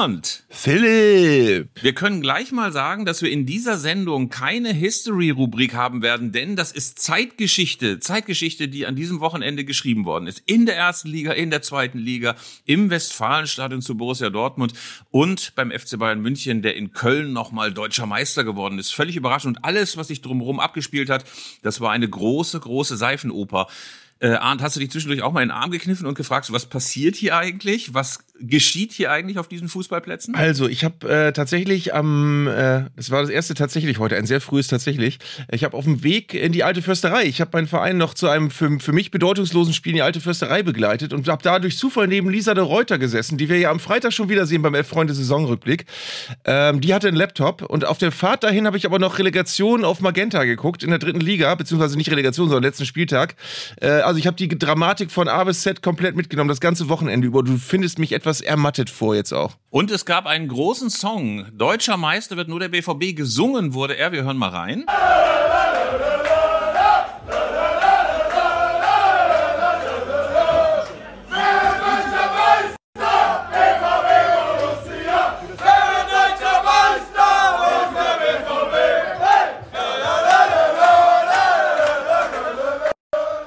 Arndt. Philipp. Wir können gleich mal sagen, dass wir in dieser Sendung keine History-Rubrik haben werden, denn das ist Zeitgeschichte. Zeitgeschichte, die an diesem Wochenende geschrieben worden ist. In der ersten Liga, in der zweiten Liga, im Westfalenstadion zu Borussia Dortmund und beim FC Bayern München, der in Köln nochmal deutscher Meister geworden ist. Völlig überraschend. Und alles, was sich drumherum abgespielt hat, das war eine große, große Seifenoper. Äh, Arndt, hast du dich zwischendurch auch mal in den Arm gekniffen und gefragt, was passiert hier eigentlich? Was geschieht hier eigentlich auf diesen Fußballplätzen? Also, ich habe äh, tatsächlich am, äh, das war das erste tatsächlich heute, ein sehr frühes tatsächlich. Ich habe auf dem Weg in die alte Försterei, ich habe meinen Verein noch zu einem für, für mich bedeutungslosen Spiel in die alte Försterei begleitet und habe da durch Zufall neben Lisa de Reuter gesessen, die wir ja am Freitag schon wiedersehen beim Elf-Freunde Saisonrückblick. Ähm, die hatte einen Laptop und auf der Fahrt dahin habe ich aber noch Relegation auf Magenta geguckt in der dritten Liga, beziehungsweise nicht Relegation, sondern letzten Spieltag. Äh, also ich habe die Dramatik von A bis Z komplett mitgenommen, das ganze Wochenende über. Du findest mich etwas ermattet vor jetzt auch. Und es gab einen großen Song. Deutscher Meister wird nur der BVB. Gesungen wurde er. Wir hören mal rein.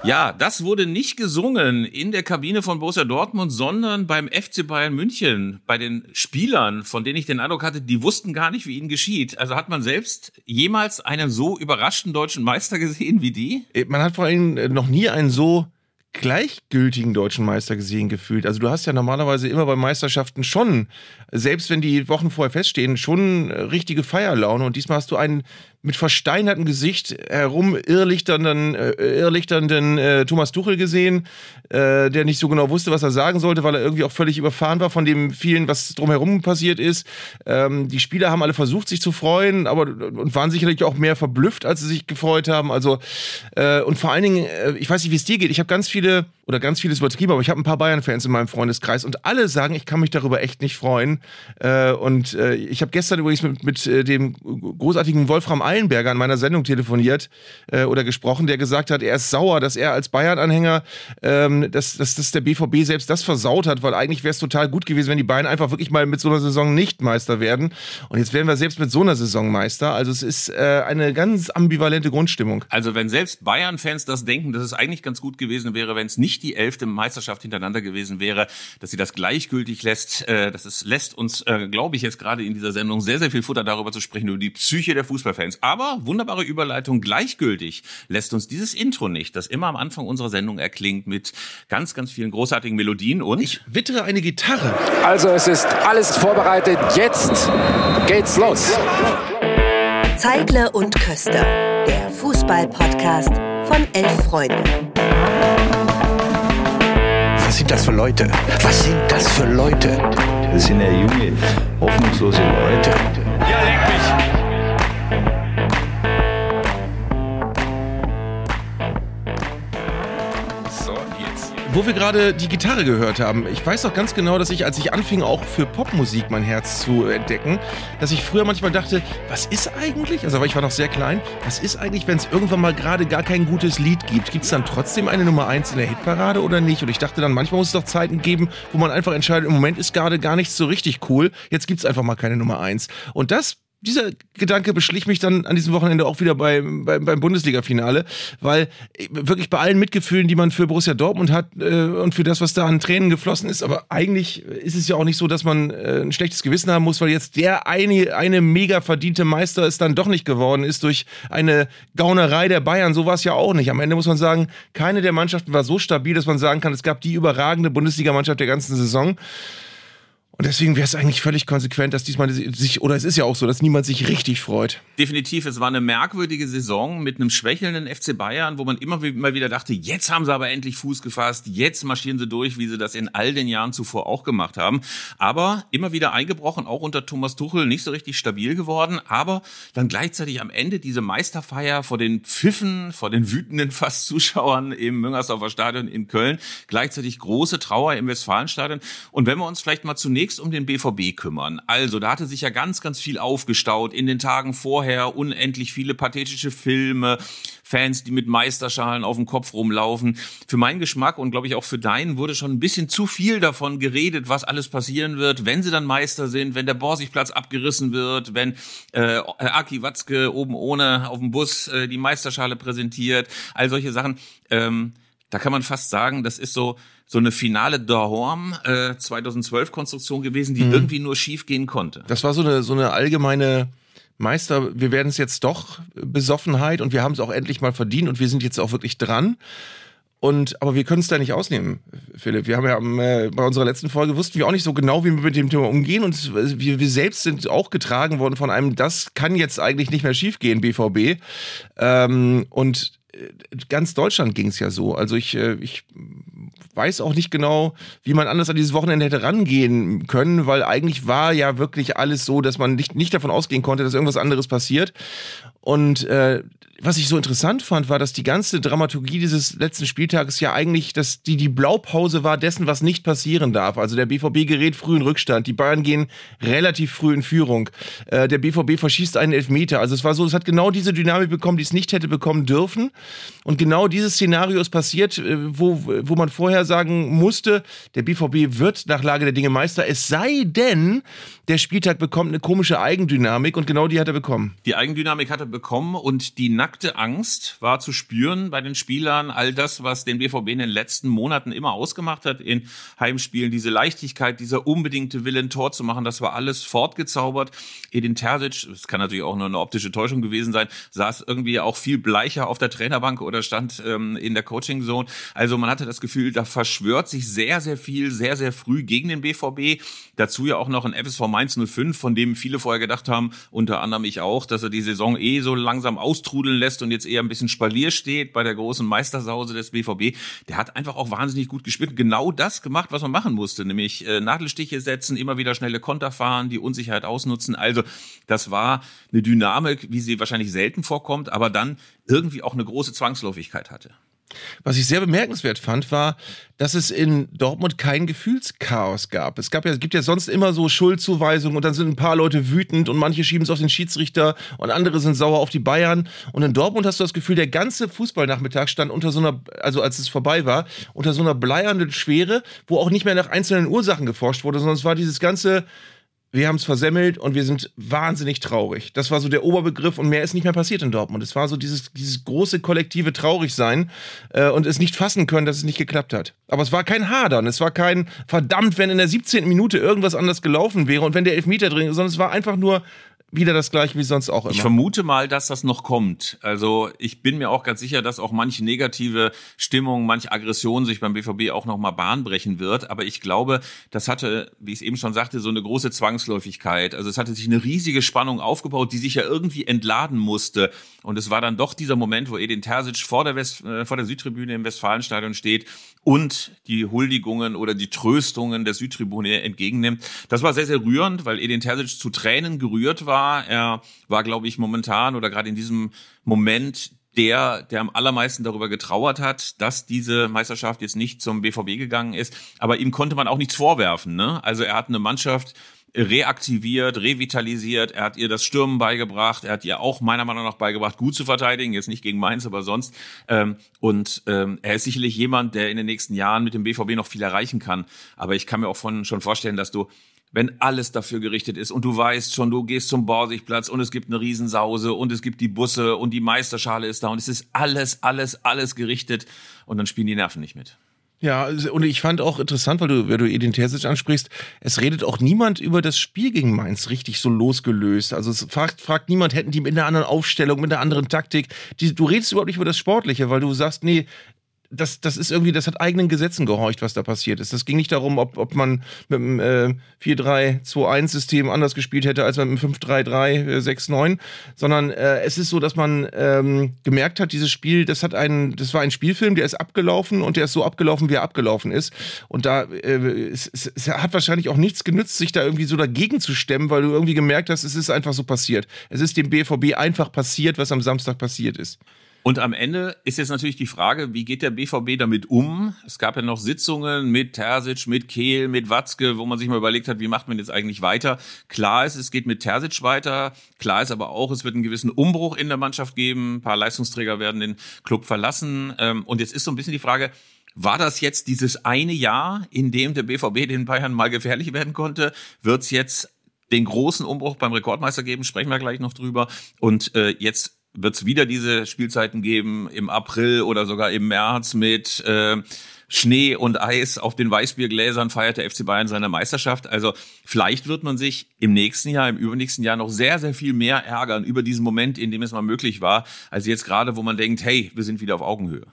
Ja, das wurde nicht gesungen in der Kabine von Borussia Dortmund, sondern beim FC Bayern München, bei den Spielern, von denen ich den Eindruck hatte, die wussten gar nicht, wie ihnen geschieht. Also hat man selbst jemals einen so überraschten deutschen Meister gesehen wie die? Man hat vor allem noch nie einen so gleichgültigen deutschen Meister gesehen gefühlt. Also du hast ja normalerweise immer bei Meisterschaften schon, selbst wenn die Wochen vorher feststehen, schon richtige Feierlaune. Und diesmal hast du einen mit versteinertem Gesicht herum irrlichternden, äh, irrlichternden äh, Thomas Tuchel gesehen, äh, der nicht so genau wusste, was er sagen sollte, weil er irgendwie auch völlig überfahren war von dem vielen, was drumherum passiert ist. Ähm, die Spieler haben alle versucht, sich zu freuen, aber und waren sicherlich auch mehr verblüfft, als sie sich gefreut haben. Also äh, und vor allen Dingen, äh, ich weiß nicht, wie es dir geht. Ich habe ganz viele oder ganz vieles übertrieben, aber ich habe ein paar Bayern-Fans in meinem Freundeskreis und alle sagen, ich kann mich darüber echt nicht freuen. Äh, und äh, ich habe gestern übrigens mit, mit äh, dem großartigen Wolfram Eilenberger an meiner Sendung telefoniert äh, oder gesprochen, der gesagt hat, er ist sauer, dass er als Bayern-Anhänger, ähm, dass, dass, dass der BVB selbst das versaut hat, weil eigentlich wäre es total gut gewesen, wenn die Bayern einfach wirklich mal mit so einer Saison nicht Meister werden. Und jetzt werden wir selbst mit so einer Saison Meister. Also es ist äh, eine ganz ambivalente Grundstimmung. Also wenn selbst Bayern-Fans das denken, dass es eigentlich ganz gut gewesen wäre, wenn es nicht die elfte Meisterschaft hintereinander gewesen wäre, dass sie das gleichgültig lässt. Äh, das ist, lässt uns, äh, glaube ich, jetzt gerade in dieser Sendung sehr, sehr viel Futter darüber zu sprechen, über die Psyche der Fußballfans. Aber wunderbare Überleitung, gleichgültig lässt uns dieses Intro nicht, das immer am Anfang unserer Sendung erklingt mit ganz, ganz vielen großartigen Melodien und... Ich wittere eine Gitarre. Also es ist alles vorbereitet. Jetzt geht's los. Zeigle und Köster, der Fußball-Podcast von Elf Freunde. Was sind das für Leute? Was sind das für Leute? Das sind ja junge, hoffnungslose Leute. Ja, Wo wir gerade die Gitarre gehört haben, ich weiß doch ganz genau, dass ich, als ich anfing, auch für Popmusik mein Herz zu entdecken, dass ich früher manchmal dachte, was ist eigentlich, also ich war noch sehr klein, was ist eigentlich, wenn es irgendwann mal gerade gar kein gutes Lied gibt? Gibt es dann trotzdem eine Nummer 1 in der Hitparade oder nicht? Und ich dachte dann, manchmal muss es doch Zeiten geben, wo man einfach entscheidet, im Moment ist gerade gar nichts so richtig cool, jetzt gibt es einfach mal keine Nummer 1. Und das dieser Gedanke beschlich mich dann an diesem Wochenende auch wieder bei, bei, beim Bundesliga-Finale, weil wirklich bei allen Mitgefühlen, die man für Borussia Dortmund hat äh, und für das, was da an Tränen geflossen ist, aber eigentlich ist es ja auch nicht so, dass man äh, ein schlechtes Gewissen haben muss, weil jetzt der eine, eine mega verdiente Meister es dann doch nicht geworden ist durch eine Gaunerei der Bayern. So war es ja auch nicht. Am Ende muss man sagen, keine der Mannschaften war so stabil, dass man sagen kann, es gab die überragende Bundesligamannschaft der ganzen Saison. Und deswegen wäre es eigentlich völlig konsequent, dass diesmal sich, oder es ist ja auch so, dass niemand sich richtig freut. Definitiv, es war eine merkwürdige Saison mit einem schwächelnden FC Bayern, wo man immer wieder dachte, jetzt haben sie aber endlich Fuß gefasst, jetzt marschieren sie durch, wie sie das in all den Jahren zuvor auch gemacht haben. Aber immer wieder eingebrochen, auch unter Thomas Tuchel, nicht so richtig stabil geworden, aber dann gleichzeitig am Ende diese Meisterfeier vor den Pfiffen, vor den wütenden fast Zuschauern im Müngersdorfer Stadion in Köln, gleichzeitig große Trauer im Westfalenstadion. Und wenn wir uns vielleicht mal zunächst zunächst um den BVB kümmern. Also, da hatte sich ja ganz, ganz viel aufgestaut in den Tagen vorher, unendlich viele pathetische Filme, Fans, die mit Meisterschalen auf dem Kopf rumlaufen. Für meinen Geschmack und glaube ich auch für deinen wurde schon ein bisschen zu viel davon geredet, was alles passieren wird, wenn sie dann Meister sind, wenn der Borsigplatz abgerissen wird, wenn äh, Aki Watzke oben ohne auf dem Bus äh, die Meisterschale präsentiert, all solche Sachen. Ähm, da kann man fast sagen, das ist so so eine finale Dahorm äh, 2012 Konstruktion gewesen, die mhm. irgendwie nur schief gehen konnte. Das war so eine so eine allgemeine Meister, wir werden es jetzt doch Besoffenheit und wir haben es auch endlich mal verdient und wir sind jetzt auch wirklich dran. Und, aber wir können es da nicht ausnehmen, Philipp. Wir haben ja äh, bei unserer letzten Folge wussten wir auch nicht so genau, wie wir mit dem Thema umgehen. Und wir, wir selbst sind auch getragen worden von einem, das kann jetzt eigentlich nicht mehr schiefgehen, BVB. Ähm, und äh, ganz Deutschland ging es ja so. Also ich, äh, ich weiß auch nicht genau, wie man anders an dieses Wochenende hätte rangehen können, weil eigentlich war ja wirklich alles so, dass man nicht, nicht davon ausgehen konnte, dass irgendwas anderes passiert. Und äh, was ich so interessant fand, war, dass die ganze Dramaturgie dieses letzten Spieltages ja eigentlich, dass die, die Blaupause war dessen, was nicht passieren darf. Also der BVB gerät früh in Rückstand, die Bayern gehen relativ früh in Führung, äh, der BVB verschießt einen Elfmeter. Also es war so, es hat genau diese Dynamik bekommen, die es nicht hätte bekommen dürfen. Und genau dieses Szenario ist passiert, äh, wo, wo man vorher sagen musste, der BVB wird nach Lage der Dinge Meister, es sei denn, der Spieltag bekommt eine komische Eigendynamik und genau die hat er bekommen. Die Eigendynamik hat er bekommen und die nackte Angst war zu spüren bei den Spielern. All das, was den BVB in den letzten Monaten immer ausgemacht hat in Heimspielen, diese Leichtigkeit, dieser unbedingte Wille, ein Tor zu machen, das war alles fortgezaubert. Edin Terzic, das kann natürlich auch nur eine optische Täuschung gewesen sein, saß irgendwie auch viel bleicher auf der Trainerbank oder stand ähm, in der Coaching-Zone. Also man hatte das Gefühl, da verschwört sich sehr, sehr viel, sehr, sehr früh gegen den BVB. Dazu ja auch noch ein FSV Mainz 05, von dem viele vorher gedacht haben, unter anderem ich auch, dass er die Saison eh so langsam austrudeln lässt und jetzt eher ein bisschen Spalier steht bei der großen Meistersause des BVB. Der hat einfach auch wahnsinnig gut gespielt. Genau das gemacht, was man machen musste, nämlich äh, Nadelstiche setzen, immer wieder schnelle Konter fahren, die Unsicherheit ausnutzen. Also das war eine Dynamik, wie sie wahrscheinlich selten vorkommt, aber dann irgendwie auch eine große Zwangsläufigkeit hatte. Was ich sehr bemerkenswert fand, war, dass es in Dortmund kein Gefühlschaos gab. Es gab ja, es gibt ja sonst immer so Schuldzuweisungen und dann sind ein paar Leute wütend und manche schieben es auf den Schiedsrichter und andere sind sauer auf die Bayern. Und in Dortmund hast du das Gefühl, der ganze Fußballnachmittag stand unter so einer, also als es vorbei war, unter so einer bleiernden Schwere, wo auch nicht mehr nach einzelnen Ursachen geforscht wurde, sondern es war dieses ganze, wir haben es versemmelt und wir sind wahnsinnig traurig. Das war so der Oberbegriff und mehr ist nicht mehr passiert in Dortmund. Es war so dieses, dieses große kollektive Traurigsein äh, und es nicht fassen können, dass es nicht geklappt hat. Aber es war kein Hadern, es war kein verdammt, wenn in der 17. Minute irgendwas anders gelaufen wäre und wenn der Elfmeter drin, sondern es war einfach nur wieder das gleiche wie sonst auch immer. Ich vermute mal, dass das noch kommt. Also ich bin mir auch ganz sicher, dass auch manche negative Stimmung, manche Aggression sich beim BVB auch noch mal Bahn brechen wird. Aber ich glaube, das hatte, wie ich es eben schon sagte, so eine große Zwangsläufigkeit. Also es hatte sich eine riesige Spannung aufgebaut, die sich ja irgendwie entladen musste. Und es war dann doch dieser Moment, wo Edin Terzic vor der, West, äh, vor der Südtribüne im Westfalenstadion steht und die Huldigungen oder die Tröstungen der Südtribüne entgegennimmt. Das war sehr, sehr rührend, weil Edin Terzic zu Tränen gerührt war. Er war, glaube ich, momentan oder gerade in diesem Moment der, der am allermeisten darüber getrauert hat, dass diese Meisterschaft jetzt nicht zum BVB gegangen ist. Aber ihm konnte man auch nichts vorwerfen. Ne? Also er hat eine Mannschaft reaktiviert, revitalisiert. Er hat ihr das Stürmen beigebracht. Er hat ihr auch meiner Meinung nach beigebracht, gut zu verteidigen. Jetzt nicht gegen Mainz, aber sonst. Ähm, und ähm, er ist sicherlich jemand, der in den nächsten Jahren mit dem BVB noch viel erreichen kann. Aber ich kann mir auch von, schon vorstellen, dass du wenn alles dafür gerichtet ist und du weißt schon, du gehst zum Borsigplatz und es gibt eine Riesensause und es gibt die Busse und die Meisterschale ist da und es ist alles, alles, alles gerichtet und dann spielen die Nerven nicht mit. Ja, und ich fand auch interessant, weil du, weil du Edin Terzic ansprichst, es redet auch niemand über das Spiel gegen Mainz richtig so losgelöst. Also es fragt, fragt niemand, hätten die mit einer anderen Aufstellung, mit einer anderen Taktik. Die, du redest überhaupt nicht über das Sportliche, weil du sagst, nee, das, das ist irgendwie, das hat eigenen Gesetzen gehorcht, was da passiert ist. Das ging nicht darum, ob, ob man mit dem äh, 4-3-2-1-System anders gespielt hätte als mit dem 5-3-3-6-9, sondern äh, es ist so, dass man ähm, gemerkt hat, dieses Spiel, das hat einen, das war ein Spielfilm, der ist abgelaufen und der ist so abgelaufen, wie er abgelaufen ist. Und da äh, es, es, es hat wahrscheinlich auch nichts genützt, sich da irgendwie so dagegen zu stemmen, weil du irgendwie gemerkt hast, es ist einfach so passiert. Es ist dem BVB einfach passiert, was am Samstag passiert ist. Und am Ende ist jetzt natürlich die Frage, wie geht der BVB damit um? Es gab ja noch Sitzungen mit Terzic, mit Kehl, mit Watzke, wo man sich mal überlegt hat, wie macht man jetzt eigentlich weiter? Klar ist, es geht mit Terzic weiter. Klar ist aber auch, es wird einen gewissen Umbruch in der Mannschaft geben. Ein paar Leistungsträger werden den Club verlassen. Ähm, und jetzt ist so ein bisschen die Frage, war das jetzt dieses eine Jahr, in dem der BVB den Bayern mal gefährlich werden konnte? Wird es jetzt den großen Umbruch beim Rekordmeister geben? Sprechen wir gleich noch drüber. Und äh, jetzt wird es wieder diese Spielzeiten geben im April oder sogar im März mit äh, Schnee und Eis auf den Weißbiergläsern feiert der FC Bayern seine Meisterschaft. Also vielleicht wird man sich im nächsten Jahr, im übernächsten Jahr noch sehr, sehr viel mehr ärgern über diesen Moment, in dem es mal möglich war, als jetzt gerade, wo man denkt, hey, wir sind wieder auf Augenhöhe.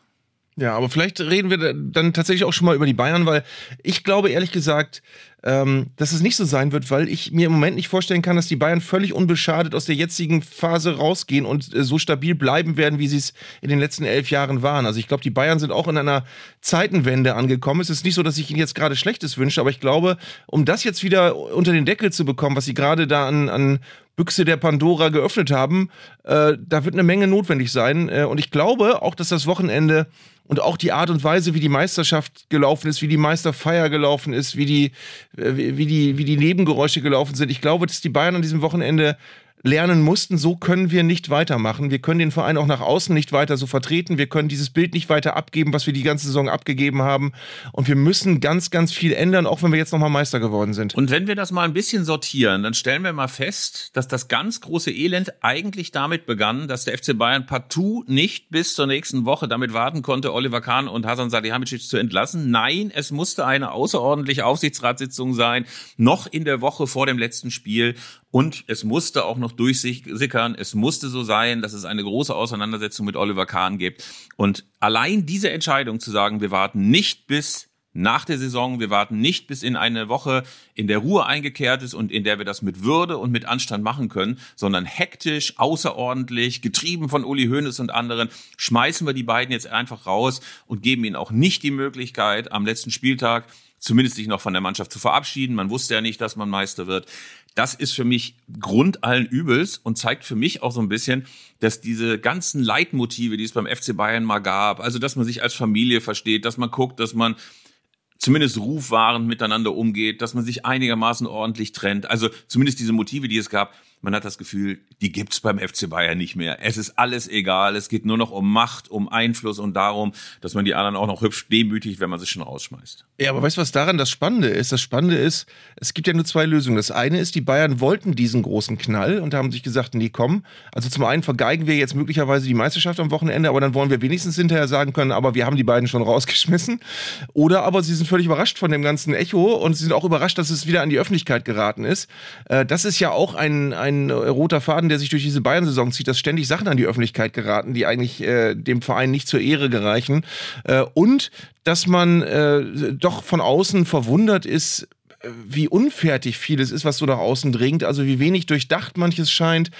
Ja, aber vielleicht reden wir dann tatsächlich auch schon mal über die Bayern, weil ich glaube ehrlich gesagt, ähm, dass es nicht so sein wird, weil ich mir im Moment nicht vorstellen kann, dass die Bayern völlig unbeschadet aus der jetzigen Phase rausgehen und äh, so stabil bleiben werden, wie sie es in den letzten elf Jahren waren. Also ich glaube, die Bayern sind auch in einer Zeitenwende angekommen. Es ist nicht so, dass ich ihnen jetzt gerade Schlechtes wünsche, aber ich glaube, um das jetzt wieder unter den Deckel zu bekommen, was sie gerade da an, an Büchse der Pandora geöffnet haben, äh, da wird eine Menge notwendig sein. Äh, und ich glaube auch, dass das Wochenende und auch die Art und Weise, wie die Meisterschaft gelaufen ist, wie die Meisterfeier gelaufen ist, wie die, wie die, wie die Nebengeräusche gelaufen sind. Ich glaube, dass die Bayern an diesem Wochenende lernen mussten, so können wir nicht weitermachen. Wir können den Verein auch nach außen nicht weiter so vertreten. Wir können dieses Bild nicht weiter abgeben, was wir die ganze Saison abgegeben haben. Und wir müssen ganz, ganz viel ändern, auch wenn wir jetzt nochmal Meister geworden sind. Und wenn wir das mal ein bisschen sortieren, dann stellen wir mal fest, dass das ganz große Elend eigentlich damit begann, dass der FC Bayern partout nicht bis zur nächsten Woche damit warten konnte, Oliver Kahn und Hasan Salihamidzic zu entlassen. Nein, es musste eine außerordentliche Aufsichtsratssitzung sein, noch in der Woche vor dem letzten Spiel. Und es musste auch noch durchsickern. Es musste so sein, dass es eine große Auseinandersetzung mit Oliver Kahn gibt. Und allein diese Entscheidung zu sagen, wir warten nicht bis nach der Saison, wir warten nicht bis in eine Woche, in der Ruhe eingekehrt ist und in der wir das mit Würde und mit Anstand machen können, sondern hektisch, außerordentlich, getrieben von Uli Hoeneß und anderen, schmeißen wir die beiden jetzt einfach raus und geben ihnen auch nicht die Möglichkeit, am letzten Spieltag zumindest sich noch von der Mannschaft zu verabschieden. Man wusste ja nicht, dass man Meister wird. Das ist für mich Grund allen Übels und zeigt für mich auch so ein bisschen, dass diese ganzen Leitmotive, die es beim FC Bayern mal gab, also dass man sich als Familie versteht, dass man guckt, dass man zumindest rufwahrend miteinander umgeht, dass man sich einigermaßen ordentlich trennt. Also zumindest diese Motive, die es gab, man hat das Gefühl, die gibt's beim FC Bayern nicht mehr. Es ist alles egal. Es geht nur noch um Macht, um Einfluss und darum, dass man die anderen auch noch hübsch demütigt, wenn man sie schon rausschmeißt. Ja, aber weißt du, was daran das Spannende ist? Das Spannende ist, es gibt ja nur zwei Lösungen. Das eine ist, die Bayern wollten diesen großen Knall und haben sich gesagt, nee, komm. Also zum einen vergeigen wir jetzt möglicherweise die Meisterschaft am Wochenende, aber dann wollen wir wenigstens hinterher sagen können, aber wir haben die beiden schon rausgeschmissen. Oder aber sie sind völlig überrascht von dem ganzen Echo und sie sind auch überrascht, dass es wieder an die Öffentlichkeit geraten ist. Äh, das ist ja auch ein, ein ein roter Faden, der sich durch diese Bayern-Saison zieht, dass ständig Sachen an die Öffentlichkeit geraten, die eigentlich äh, dem Verein nicht zur Ehre gereichen. Äh, und dass man äh, doch von außen verwundert ist, äh, wie unfertig vieles ist, was so nach außen dringt, also wie wenig durchdacht manches scheint.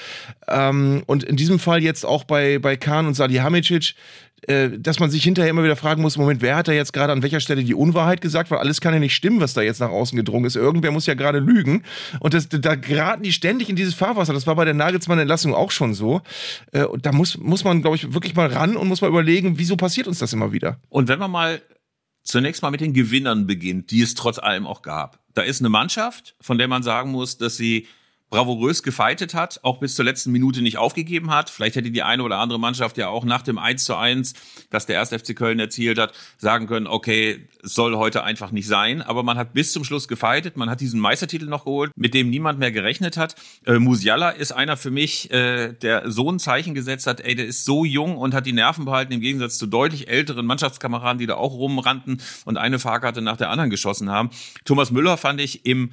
Ähm, und in diesem Fall jetzt auch bei, bei Kahn und Salihamidzic, äh, dass man sich hinterher immer wieder fragen muss, Moment, wer hat da jetzt gerade an welcher Stelle die Unwahrheit gesagt? Weil alles kann ja nicht stimmen, was da jetzt nach außen gedrungen ist. Irgendwer muss ja gerade lügen. Und das, da geraten die ständig in dieses Fahrwasser. Das war bei der Nagelsmann-Entlassung auch schon so. Äh, und da muss, muss man, glaube ich, wirklich mal ran und muss mal überlegen, wieso passiert uns das immer wieder? Und wenn man mal zunächst mal mit den Gewinnern beginnt, die es trotz allem auch gab. Da ist eine Mannschaft, von der man sagen muss, dass sie bravourös gefeitet hat, auch bis zur letzten Minute nicht aufgegeben hat. Vielleicht hätte die eine oder andere Mannschaft ja auch nach dem 1 zu 1, das der 1. FC Köln erzielt hat, sagen können, okay, soll heute einfach nicht sein. Aber man hat bis zum Schluss gefeitet, man hat diesen Meistertitel noch geholt, mit dem niemand mehr gerechnet hat. Äh, Musiala ist einer für mich, äh, der so ein Zeichen gesetzt hat, ey, der ist so jung und hat die Nerven behalten, im Gegensatz zu deutlich älteren Mannschaftskameraden, die da auch rumrannten und eine Fahrkarte nach der anderen geschossen haben. Thomas Müller fand ich im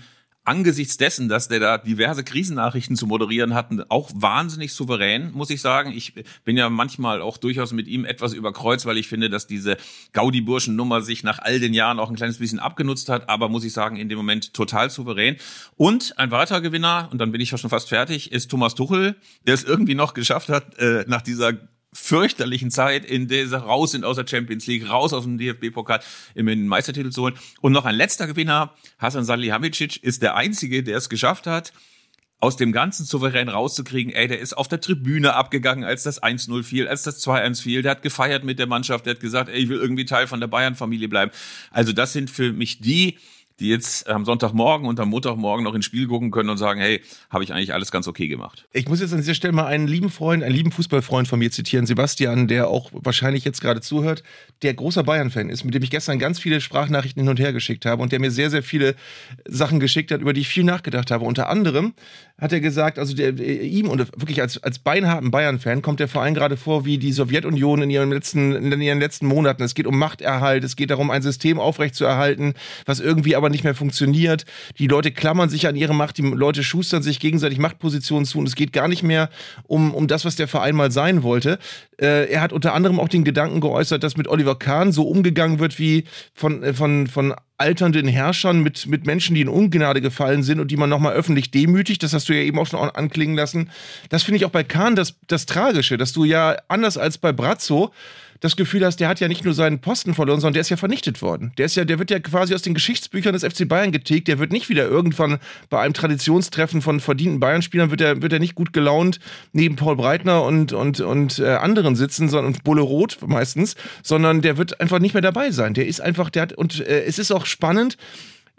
angesichts dessen, dass der da diverse Krisennachrichten zu moderieren hatten, auch wahnsinnig souverän, muss ich sagen. Ich bin ja manchmal auch durchaus mit ihm etwas überkreuzt, weil ich finde, dass diese Gaudi-Burschen-Nummer sich nach all den Jahren auch ein kleines bisschen abgenutzt hat, aber muss ich sagen, in dem Moment total souverän. Und ein weiterer Gewinner, und dann bin ich ja schon fast fertig, ist Thomas Tuchel, der es irgendwie noch geschafft hat, äh, nach dieser fürchterlichen Zeit, in der sie raus sind aus der Champions League, raus aus dem DFB-Pokal, in den Meistertitel zu holen. Und noch ein letzter Gewinner, Hasan Salihamidzic, ist der Einzige, der es geschafft hat, aus dem ganzen Souverän rauszukriegen, ey, der ist auf der Tribüne abgegangen, als das 1-0 fiel, als das 2-1 fiel, der hat gefeiert mit der Mannschaft, der hat gesagt, ey, ich will irgendwie Teil von der Bayern-Familie bleiben. Also das sind für mich die, die jetzt am Sonntagmorgen und am Montagmorgen noch ins Spiel gucken können und sagen, hey, habe ich eigentlich alles ganz okay gemacht. Ich muss jetzt an dieser Stelle mal einen lieben Freund, einen lieben Fußballfreund von mir zitieren, Sebastian, der auch wahrscheinlich jetzt gerade zuhört, der großer Bayern-Fan ist, mit dem ich gestern ganz viele Sprachnachrichten hin und her geschickt habe und der mir sehr, sehr viele Sachen geschickt hat, über die ich viel nachgedacht habe. Unter anderem hat er gesagt, also der, ihm und wirklich als, als beinharten Bayern-Fan kommt der Verein gerade vor wie die Sowjetunion in ihren, letzten, in ihren letzten Monaten. Es geht um Machterhalt, es geht darum, ein System aufrechtzuerhalten, was irgendwie aber nicht mehr funktioniert. Die Leute klammern sich an ihre Macht, die Leute schustern sich gegenseitig Machtpositionen zu und es geht gar nicht mehr um, um das, was der Verein mal sein wollte. Äh, er hat unter anderem auch den Gedanken geäußert, dass mit Oliver Kahn so umgegangen wird wie von, äh, von, von alternden Herrschern mit, mit Menschen, die in Ungnade gefallen sind und die man nochmal öffentlich demütigt. Das hast du ja eben auch schon anklingen lassen. Das finde ich auch bei Kahn das, das Tragische, dass du ja anders als bei Brazzo das Gefühl hast, der hat ja nicht nur seinen Posten verloren, sondern der ist ja vernichtet worden. Der ist ja, der wird ja quasi aus den Geschichtsbüchern des FC Bayern getilgt. Der wird nicht wieder irgendwann bei einem Traditionstreffen von verdienten Bayern-Spielern wird er, wird nicht gut gelaunt neben Paul Breitner und, und, und äh, anderen sitzen, sondern und Bulle Roth meistens, sondern der wird einfach nicht mehr dabei sein. Der ist einfach, der hat, und äh, es ist auch spannend,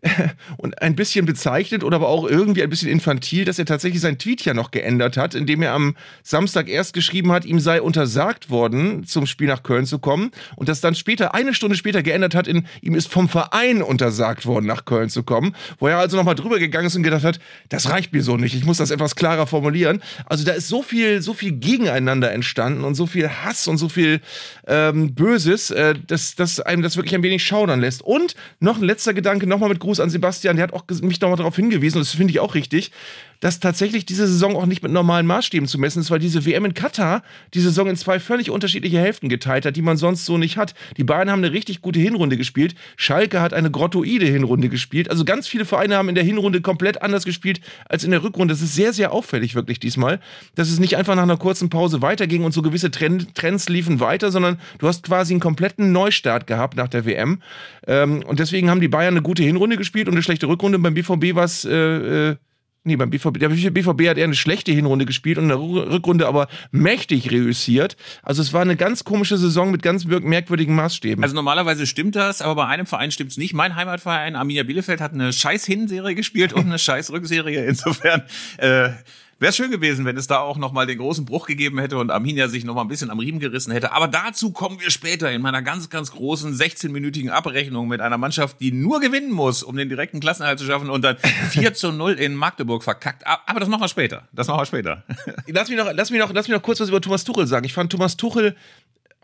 und ein bisschen bezeichnet oder aber auch irgendwie ein bisschen infantil, dass er tatsächlich sein Tweet ja noch geändert hat, indem er am Samstag erst geschrieben hat, ihm sei untersagt worden, zum Spiel nach Köln zu kommen und das dann später, eine Stunde später geändert hat in, ihm ist vom Verein untersagt worden, nach Köln zu kommen, wo er also nochmal drüber gegangen ist und gedacht hat, das reicht mir so nicht, ich muss das etwas klarer formulieren. Also da ist so viel, so viel Gegeneinander entstanden und so viel Hass und so viel ähm, Böses, äh, dass, dass einem das wirklich ein wenig schaudern lässt. Und noch ein letzter Gedanke, nochmal mit Gruß an Sebastian, der hat auch mich nochmal darauf hingewiesen, und das finde ich auch richtig, dass tatsächlich diese Saison auch nicht mit normalen Maßstäben zu messen ist, weil diese WM in Katar die Saison in zwei völlig unterschiedliche Hälften geteilt hat, die man sonst so nicht hat. Die Bayern haben eine richtig gute Hinrunde gespielt. Schalke hat eine grottoide Hinrunde gespielt. Also ganz viele Vereine haben in der Hinrunde komplett anders gespielt als in der Rückrunde. Das ist sehr, sehr auffällig wirklich diesmal, dass es nicht einfach nach einer kurzen Pause weiterging und so gewisse Trend Trends liefen weiter, sondern du hast quasi einen kompletten Neustart gehabt nach der WM. Ähm, und deswegen haben die Bayern eine gute Hinrunde gespielt und eine schlechte Rückrunde. Beim BVB war es äh, äh, Nee, beim BVB, der BVB hat eher eine schlechte Hinrunde gespielt und eine Rückrunde aber mächtig reüssiert. Also es war eine ganz komische Saison mit ganz merkwürdigen Maßstäben. Also normalerweise stimmt das, aber bei einem Verein stimmt es nicht. Mein Heimatverein Arminia Bielefeld hat eine scheiß Hinserie gespielt und eine scheiß Rückserie. Insofern äh, Wäre schön gewesen, wenn es da auch noch mal den großen Bruch gegeben hätte und Arminia sich noch mal ein bisschen am Riemen gerissen hätte. Aber dazu kommen wir später in meiner ganz, ganz großen 16-minütigen Abrechnung mit einer Mannschaft, die nur gewinnen muss, um den direkten Klassenerhalt zu schaffen und dann 4 zu 0 in Magdeburg verkackt. Aber das machen wir später. Das machen wir später. Lass mich noch, lass mich noch, lass mich noch kurz was über Thomas Tuchel sagen. Ich fand Thomas Tuchel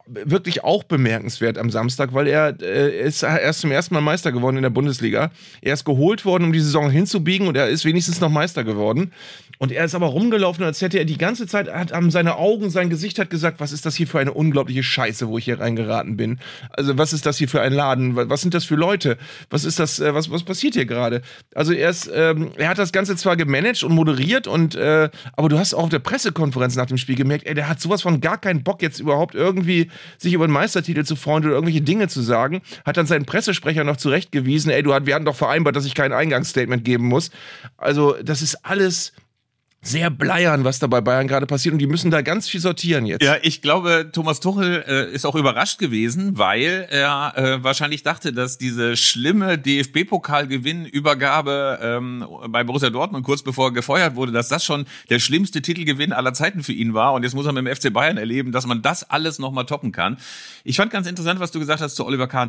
wirklich auch bemerkenswert am Samstag, weil er äh, ist erst zum ersten Mal Meister geworden in der Bundesliga. Er ist geholt worden, um die Saison hinzubiegen und er ist wenigstens noch Meister geworden. Und er ist aber rumgelaufen, als hätte er die ganze Zeit, hat, haben seine Augen, sein Gesicht hat gesagt, was ist das hier für eine unglaubliche Scheiße, wo ich hier reingeraten bin. Also was ist das hier für ein Laden? Was sind das für Leute? Was ist das, äh, was, was passiert hier gerade? Also er ist, ähm, er hat das Ganze zwar gemanagt und moderiert und, äh, aber du hast auch auf der Pressekonferenz nach dem Spiel gemerkt, ey, der hat sowas von gar keinen Bock jetzt überhaupt irgendwie sich über den Meistertitel zu freuen oder irgendwelche Dinge zu sagen, hat dann seinen Pressesprecher noch zurechtgewiesen, ey, du, wir hatten doch vereinbart, dass ich kein Eingangsstatement geben muss. Also, das ist alles sehr bleiern, was da bei Bayern gerade passiert und die müssen da ganz viel sortieren jetzt. Ja, ich glaube, Thomas Tuchel äh, ist auch überrascht gewesen, weil er äh, wahrscheinlich dachte, dass diese schlimme DFB-Pokalgewinnübergabe ähm, bei Borussia Dortmund kurz bevor er gefeuert wurde, dass das schon der schlimmste Titelgewinn aller Zeiten für ihn war und jetzt muss er mit dem FC Bayern erleben, dass man das alles nochmal toppen kann. Ich fand ganz interessant, was du gesagt hast zu Oliver Kahn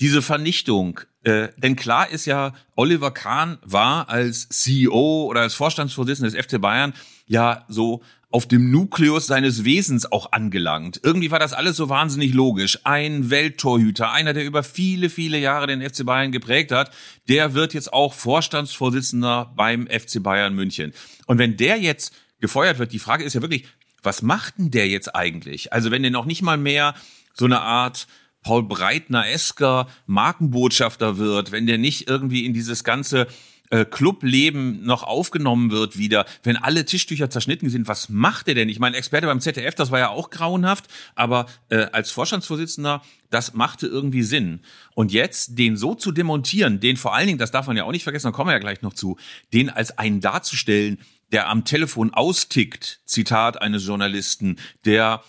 diese Vernichtung. Äh, denn klar ist ja, Oliver Kahn war als CEO oder als Vorstandsvorsitzender des FC Bayern ja so auf dem Nukleus seines Wesens auch angelangt. Irgendwie war das alles so wahnsinnig logisch. Ein Welttorhüter, einer, der über viele, viele Jahre den FC Bayern geprägt hat, der wird jetzt auch Vorstandsvorsitzender beim FC Bayern München. Und wenn der jetzt gefeuert wird, die Frage ist ja wirklich, was macht denn der jetzt eigentlich? Also wenn der noch nicht mal mehr so eine Art Paul Breitner-esker Markenbotschafter wird, wenn der nicht irgendwie in dieses ganze äh, Clubleben noch aufgenommen wird wieder, wenn alle Tischtücher zerschnitten sind, was macht er denn? Ich meine, Experte beim ZDF, das war ja auch grauenhaft, aber äh, als Vorstandsvorsitzender, das machte irgendwie Sinn. Und jetzt den so zu demontieren, den vor allen Dingen, das darf man ja auch nicht vergessen, da kommen wir ja gleich noch zu, den als einen darzustellen, der am Telefon austickt, Zitat eines Journalisten, der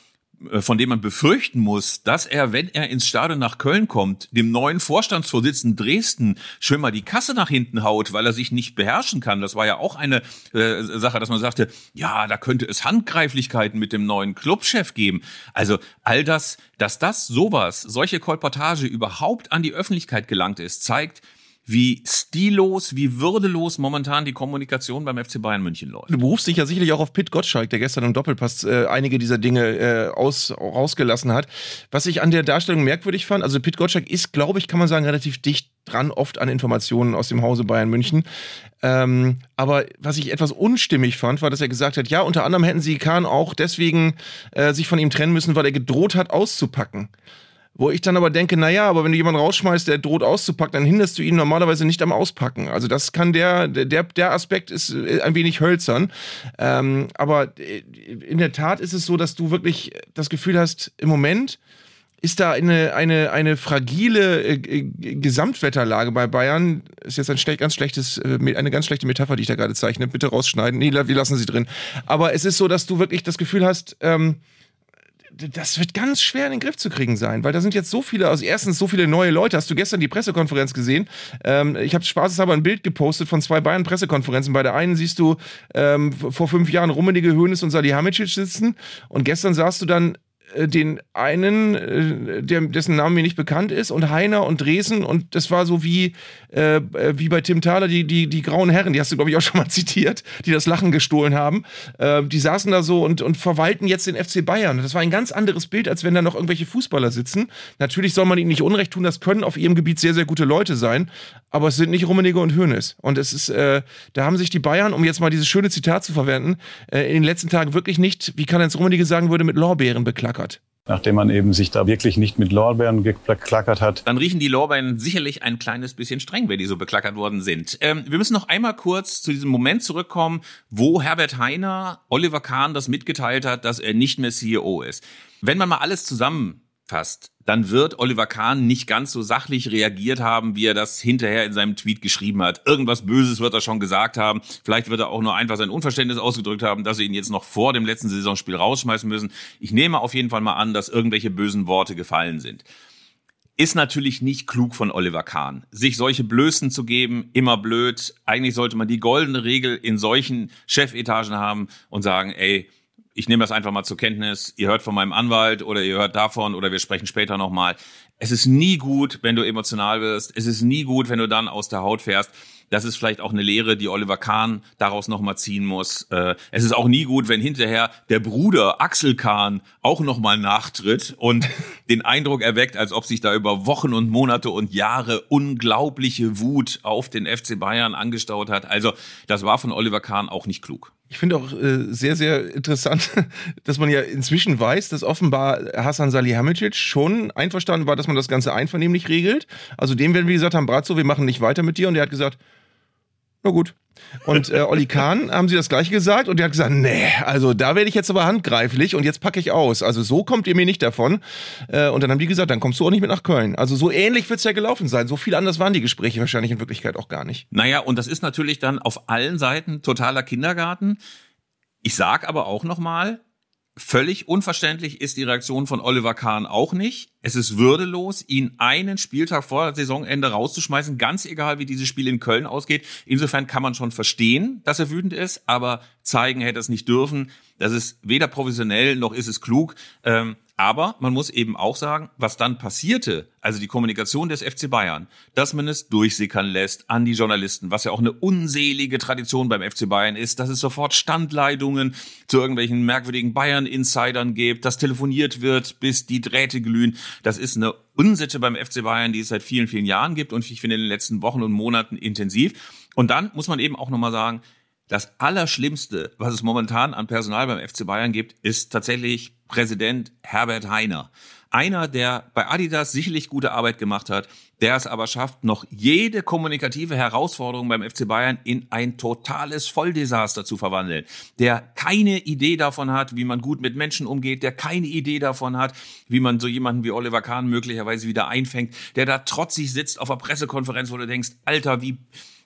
von dem man befürchten muss, dass er, wenn er ins Stadion nach Köln kommt, dem neuen Vorstandsvorsitzenden Dresden schön mal die Kasse nach hinten haut, weil er sich nicht beherrschen kann. Das war ja auch eine äh, Sache, dass man sagte, ja, da könnte es Handgreiflichkeiten mit dem neuen Clubchef geben. Also all das, dass das sowas, solche Kolportage überhaupt an die Öffentlichkeit gelangt ist, zeigt, wie stillos, wie würdelos momentan die Kommunikation beim FC Bayern München läuft. Du berufst dich ja sicherlich auch auf Pit Gottschalk, der gestern im Doppelpass äh, einige dieser Dinge äh, aus, rausgelassen hat. Was ich an der Darstellung merkwürdig fand, also Pit Gottschalk ist, glaube ich, kann man sagen, relativ dicht dran, oft an Informationen aus dem Hause Bayern München. Ähm, aber was ich etwas unstimmig fand, war, dass er gesagt hat, ja, unter anderem hätten sie Kahn auch deswegen äh, sich von ihm trennen müssen, weil er gedroht hat, auszupacken. Wo ich dann aber denke, naja, aber wenn du jemanden rausschmeißt, der droht auszupacken, dann hinderst du ihn normalerweise nicht am Auspacken. Also das kann der, der, der Aspekt ist äh, ein wenig hölzern. Ähm, aber äh, in der Tat ist es so, dass du wirklich das Gefühl hast, im Moment ist da eine, eine, eine fragile äh, Gesamtwetterlage bei Bayern. Ist jetzt ein ganz schlechtes, eine ganz schlechte Metapher, die ich da gerade zeichne. Bitte rausschneiden. Nee, wir lassen sie drin. Aber es ist so, dass du wirklich das Gefühl hast, ähm, das wird ganz schwer in den Griff zu kriegen sein, weil da sind jetzt so viele, also erstens so viele neue Leute. Hast du gestern die Pressekonferenz gesehen? Ähm, ich habe spaßeshalber ein Bild gepostet von zwei Bayern-Pressekonferenzen. Bei der einen siehst du ähm, vor fünf Jahren Rummenigge, Höhnes und Salihamidzic sitzen und gestern sahst du dann den einen, äh, der, dessen Name mir nicht bekannt ist, und Heiner und Dresen. Und das war so wie, äh, wie bei Tim Thaler, die, die, die grauen Herren, die hast du, glaube ich, auch schon mal zitiert, die das Lachen gestohlen haben. Äh, die saßen da so und, und verwalten jetzt den FC Bayern. Das war ein ganz anderes Bild, als wenn da noch irgendwelche Fußballer sitzen. Natürlich soll man ihnen nicht Unrecht tun, das können auf ihrem Gebiet sehr, sehr gute Leute sein, aber es sind nicht Rummenigge und Hoeneß. Und es ist, äh, da haben sich die Bayern, um jetzt mal dieses schöne Zitat zu verwenden, äh, in den letzten Tagen wirklich nicht, wie Karl-Heinz Rummenigge sagen würde, mit Lorbeeren beklackert nachdem man eben sich da wirklich nicht mit Lorbeeren geklackert hat. Dann riechen die Lorbeeren sicherlich ein kleines bisschen streng, wenn die so beklackert worden sind. Ähm, wir müssen noch einmal kurz zu diesem Moment zurückkommen, wo Herbert Heiner Oliver Kahn das mitgeteilt hat, dass er nicht mehr CEO ist. Wenn man mal alles zusammen fasst, dann wird Oliver Kahn nicht ganz so sachlich reagiert haben, wie er das hinterher in seinem Tweet geschrieben hat. Irgendwas Böses wird er schon gesagt haben. Vielleicht wird er auch nur einfach sein Unverständnis ausgedrückt haben, dass sie ihn jetzt noch vor dem letzten Saisonspiel rausschmeißen müssen. Ich nehme auf jeden Fall mal an, dass irgendwelche bösen Worte gefallen sind. Ist natürlich nicht klug von Oliver Kahn, sich solche Blößen zu geben, immer blöd. Eigentlich sollte man die goldene Regel in solchen Chefetagen haben und sagen, ey, ich nehme das einfach mal zur Kenntnis, ihr hört von meinem Anwalt oder ihr hört davon oder wir sprechen später nochmal. Es ist nie gut, wenn du emotional wirst. Es ist nie gut, wenn du dann aus der Haut fährst. Das ist vielleicht auch eine Lehre, die Oliver Kahn daraus nochmal ziehen muss. Äh, es ist auch nie gut, wenn hinterher der Bruder Axel Kahn auch nochmal nachtritt und den Eindruck erweckt, als ob sich da über Wochen und Monate und Jahre unglaubliche Wut auf den FC Bayern angestaut hat. Also das war von Oliver Kahn auch nicht klug. Ich finde auch äh, sehr, sehr interessant, dass man ja inzwischen weiß, dass offenbar Hassan Salihamidzic schon einverstanden war, dass man das Ganze einvernehmlich regelt. Also dem werden wir gesagt haben, Brazzo, wir machen nicht weiter mit dir. Und der hat gesagt, na gut. Und äh, Olli Kahn haben sie das gleiche gesagt und der hat gesagt, nee, also da werde ich jetzt aber handgreiflich und jetzt packe ich aus. Also so kommt ihr mir nicht davon. Äh, und dann haben die gesagt, dann kommst du auch nicht mit nach Köln. Also so ähnlich wird es ja gelaufen sein. So viel anders waren die Gespräche wahrscheinlich in Wirklichkeit auch gar nicht. Naja, und das ist natürlich dann auf allen Seiten totaler Kindergarten. Ich sag aber auch nochmal, Völlig unverständlich ist die Reaktion von Oliver Kahn auch nicht. Es ist würdelos, ihn einen Spieltag vor Saisonende rauszuschmeißen, ganz egal, wie dieses Spiel in Köln ausgeht. Insofern kann man schon verstehen, dass er wütend ist, aber zeigen hätte es nicht dürfen. Das ist weder professionell noch ist es klug. Ähm, aber man muss eben auch sagen, was dann passierte, also die Kommunikation des FC Bayern, dass man es durchsickern lässt an die Journalisten, was ja auch eine unselige Tradition beim FC Bayern ist, dass es sofort Standleitungen zu irgendwelchen merkwürdigen Bayern-Insidern gibt, dass telefoniert wird, bis die Drähte glühen. Das ist eine Unsitte beim FC Bayern, die es seit vielen, vielen Jahren gibt und ich finde in den letzten Wochen und Monaten intensiv. Und dann muss man eben auch nochmal sagen, das Allerschlimmste, was es momentan an Personal beim FC Bayern gibt, ist tatsächlich Präsident Herbert Heiner. Einer, der bei Adidas sicherlich gute Arbeit gemacht hat, der es aber schafft, noch jede kommunikative Herausforderung beim FC Bayern in ein totales Volldesaster zu verwandeln. Der keine Idee davon hat, wie man gut mit Menschen umgeht, der keine Idee davon hat, wie man so jemanden wie Oliver Kahn möglicherweise wieder einfängt, der da trotzig sitzt auf einer Pressekonferenz, wo du denkst, Alter, wie,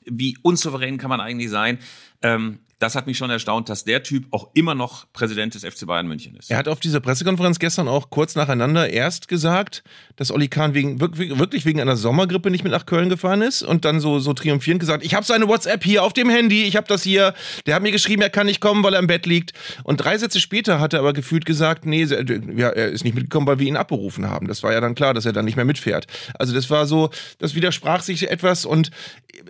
wie unsouverän kann man eigentlich sein? Ähm, das hat mich schon erstaunt, dass der Typ auch immer noch Präsident des FC Bayern München ist. Er hat auf dieser Pressekonferenz gestern auch kurz nacheinander erst gesagt, dass Olli Kahn wegen, wirklich wegen einer Sommergrippe nicht mit nach Köln gefahren ist und dann so, so triumphierend gesagt, ich habe seine WhatsApp hier auf dem Handy, ich habe das hier, der hat mir geschrieben, er kann nicht kommen, weil er im Bett liegt. Und drei Sätze später hat er aber gefühlt gesagt, nee, ja, er ist nicht mitgekommen, weil wir ihn abberufen haben. Das war ja dann klar, dass er dann nicht mehr mitfährt. Also das war so, das widersprach sich etwas und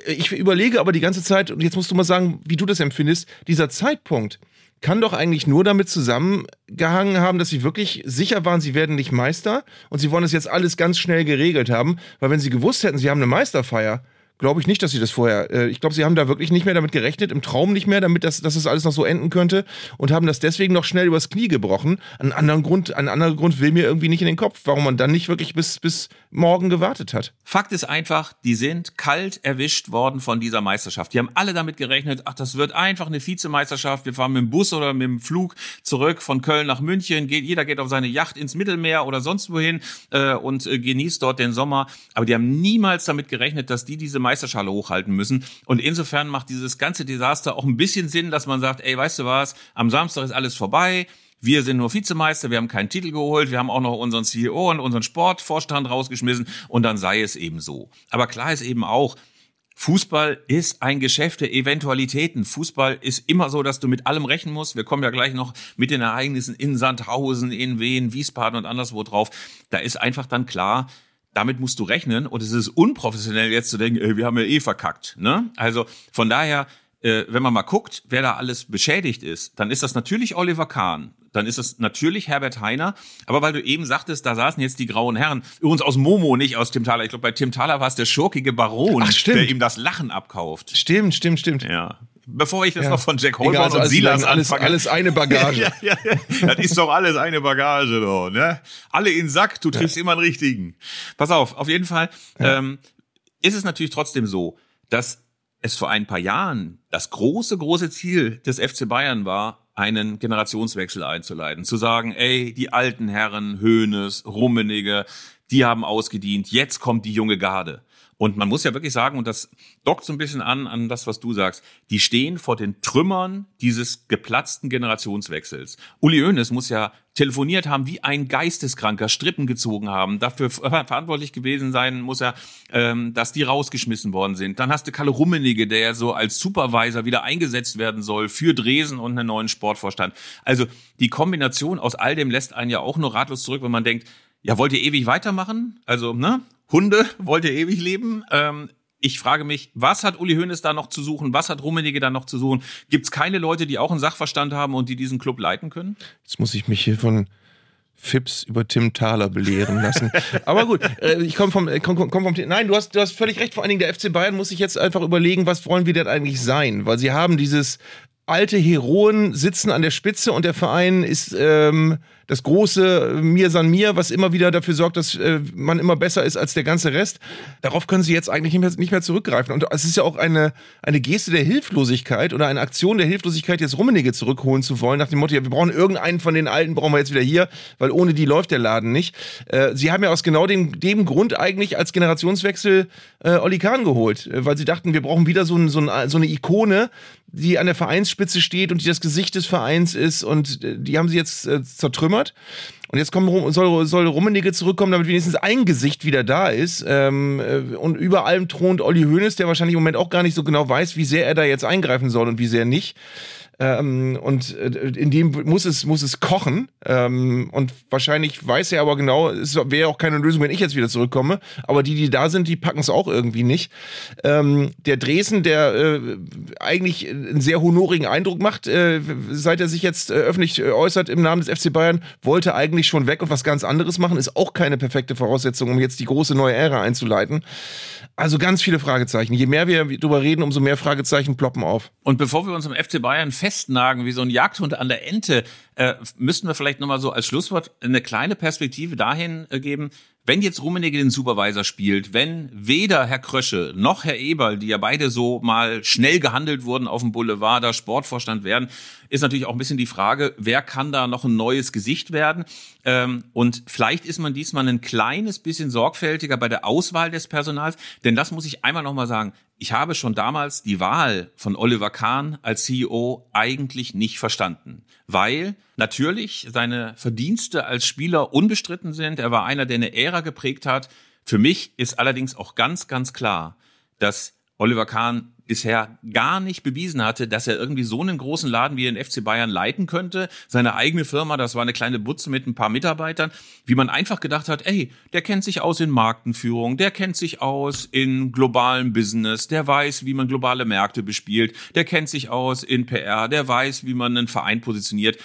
ich überlege aber die ganze Zeit, und jetzt musst du mal sagen, wie du das empfindest, dieser Zeitpunkt kann doch eigentlich nur damit zusammengehangen haben, dass sie wirklich sicher waren, sie werden nicht Meister und sie wollen es jetzt alles ganz schnell geregelt haben, weil wenn sie gewusst hätten, sie haben eine Meisterfeier, glaube ich nicht, dass sie das vorher. Äh, ich glaube, sie haben da wirklich nicht mehr damit gerechnet, im Traum nicht mehr, damit das, dass das alles noch so enden könnte und haben das deswegen noch schnell übers Knie gebrochen. Ein anderen Grund, Grund will mir irgendwie nicht in den Kopf, warum man dann nicht wirklich bis, bis morgen gewartet hat. Fakt ist einfach, die sind kalt erwischt worden von dieser Meisterschaft. Die haben alle damit gerechnet, ach, das wird einfach eine Vizemeisterschaft. Wir fahren mit dem Bus oder mit dem Flug zurück von Köln nach München. Geht, jeder geht auf seine Yacht ins Mittelmeer oder sonst wohin äh, und äh, genießt dort den Sommer. Aber die haben niemals damit gerechnet, dass die diese Meisterschale hochhalten müssen. Und insofern macht dieses ganze Desaster auch ein bisschen Sinn, dass man sagt, ey, weißt du was, am Samstag ist alles vorbei. Wir sind nur Vizemeister, wir haben keinen Titel geholt, wir haben auch noch unseren CEO und unseren Sportvorstand rausgeschmissen und dann sei es eben so. Aber klar ist eben auch, Fußball ist ein Geschäft der Eventualitäten. Fußball ist immer so, dass du mit allem rechnen musst. Wir kommen ja gleich noch mit den Ereignissen in Sandhausen, in Wien, Wiesbaden und anderswo drauf. Da ist einfach dann klar, damit musst du rechnen und es ist unprofessionell jetzt zu denken, ey, wir haben ja eh verkackt. Ne? Also von daher, äh, wenn man mal guckt, wer da alles beschädigt ist, dann ist das natürlich Oliver Kahn, dann ist das natürlich Herbert Heiner, aber weil du eben sagtest, da saßen jetzt die grauen Herren, übrigens aus Momo, nicht aus Tim Thaler. Ich glaube, bei Tim Thaler war es der schurkige Baron, Ach, der ihm das Lachen abkauft. Stimmt, stimmt, stimmt. Ja bevor ich das ja. noch von Jack Holborn also und Silas alles, anfange. alles eine Bagage. ja, ja. Das ist doch alles eine Bagage, doch, ne? Alle in Sack, du triffst immer einen richtigen. Pass auf, auf jeden Fall ähm, ist es natürlich trotzdem so, dass es vor ein paar Jahren das große, große Ziel des FC Bayern war, einen Generationswechsel einzuleiten. Zu sagen, ey, die alten Herren, Höhnes, Rummenige, die haben ausgedient, jetzt kommt die junge Garde. Und man muss ja wirklich sagen, und das dockt so ein bisschen an, an das, was du sagst, die stehen vor den Trümmern dieses geplatzten Generationswechsels. Uli Hoeneß muss ja telefoniert haben wie ein Geisteskranker, Strippen gezogen haben, dafür verantwortlich gewesen sein muss er, ähm, dass die rausgeschmissen worden sind. Dann hast du Kalle Rummenigge, der ja so als Supervisor wieder eingesetzt werden soll für Dresen und einen neuen Sportvorstand. Also die Kombination aus all dem lässt einen ja auch nur ratlos zurück, wenn man denkt, ja, wollt ihr ewig weitermachen? Also, ne? Hunde wollt ihr ewig leben? Ähm, ich frage mich, was hat Uli Hoeneß da noch zu suchen? Was hat Rummenigge da noch zu suchen? Gibt es keine Leute, die auch einen Sachverstand haben und die diesen Club leiten können? Jetzt muss ich mich hier von Fips über Tim Thaler belehren lassen. Aber gut, äh, ich komme vom, komm, komm vom. Nein, du hast, du hast völlig recht. Vor allen Dingen der FC Bayern muss sich jetzt einfach überlegen, was wollen wir denn eigentlich sein? Weil sie haben dieses alte Heroen sitzen an der Spitze und der Verein ist ähm, das große Mir san mir, was immer wieder dafür sorgt, dass äh, man immer besser ist als der ganze Rest. Darauf können sie jetzt eigentlich nicht mehr, nicht mehr zurückgreifen. Und es ist ja auch eine, eine Geste der Hilflosigkeit oder eine Aktion der Hilflosigkeit, jetzt Rummenigge zurückholen zu wollen, nach dem Motto, ja, wir brauchen irgendeinen von den Alten, brauchen wir jetzt wieder hier, weil ohne die läuft der Laden nicht. Äh, sie haben ja aus genau dem, dem Grund eigentlich als Generationswechsel äh, Olli Kahn geholt, äh, weil sie dachten, wir brauchen wieder so, ein, so, ein, so eine Ikone, die an der Vereinsspitze steht und die das Gesicht des Vereins ist und äh, die haben sie jetzt äh, zertrümmert. Und jetzt kommen, soll, soll Rummenigge zurückkommen, damit wenigstens ein Gesicht wieder da ist. Ähm, äh, und über allem thront Olli Hoeneß, der wahrscheinlich im Moment auch gar nicht so genau weiß, wie sehr er da jetzt eingreifen soll und wie sehr nicht. Ähm, und äh, in dem muss es, muss es kochen. Ähm, und wahrscheinlich weiß er aber genau, es wäre auch keine Lösung, wenn ich jetzt wieder zurückkomme. Aber die, die da sind, die packen es auch irgendwie nicht. Ähm, der Dresden, der äh, eigentlich einen sehr honorigen Eindruck macht, äh, seit er sich jetzt äh, öffentlich äh, äußert im Namen des FC Bayern, wollte eigentlich schon weg und was ganz anderes machen, ist auch keine perfekte Voraussetzung, um jetzt die große neue Ära einzuleiten. Also ganz viele Fragezeichen. Je mehr wir darüber reden, umso mehr Fragezeichen ploppen auf. Und bevor wir uns im FC Bayern festnagen wie so ein Jagdhund an der Ente, äh, müssten wir vielleicht nochmal so als Schlusswort eine kleine Perspektive dahin äh, geben, wenn jetzt Rummenigge den Supervisor spielt, wenn weder Herr Krösche noch Herr Eberl, die ja beide so mal schnell gehandelt wurden auf dem Boulevard, da Sportvorstand werden, ist natürlich auch ein bisschen die Frage, wer kann da noch ein neues Gesicht werden? Ähm, und vielleicht ist man diesmal ein kleines bisschen sorgfältiger bei der Auswahl des Personals, denn das muss ich einmal nochmal sagen. ich habe schon damals die Wahl von Oliver Kahn als CEO eigentlich nicht verstanden, weil natürlich seine Verdienste als Spieler unbestritten sind. Er war einer, der eine Ära geprägt hat. Für mich ist allerdings auch ganz, ganz klar, dass Oliver Kahn bisher gar nicht bewiesen hatte, dass er irgendwie so einen großen Laden wie den FC Bayern leiten könnte. Seine eigene Firma, das war eine kleine Butze mit ein paar Mitarbeitern, wie man einfach gedacht hat, ey, der kennt sich aus in Markenführung, der kennt sich aus in globalem Business, der weiß, wie man globale Märkte bespielt, der kennt sich aus in PR, der weiß, wie man einen Verein positioniert.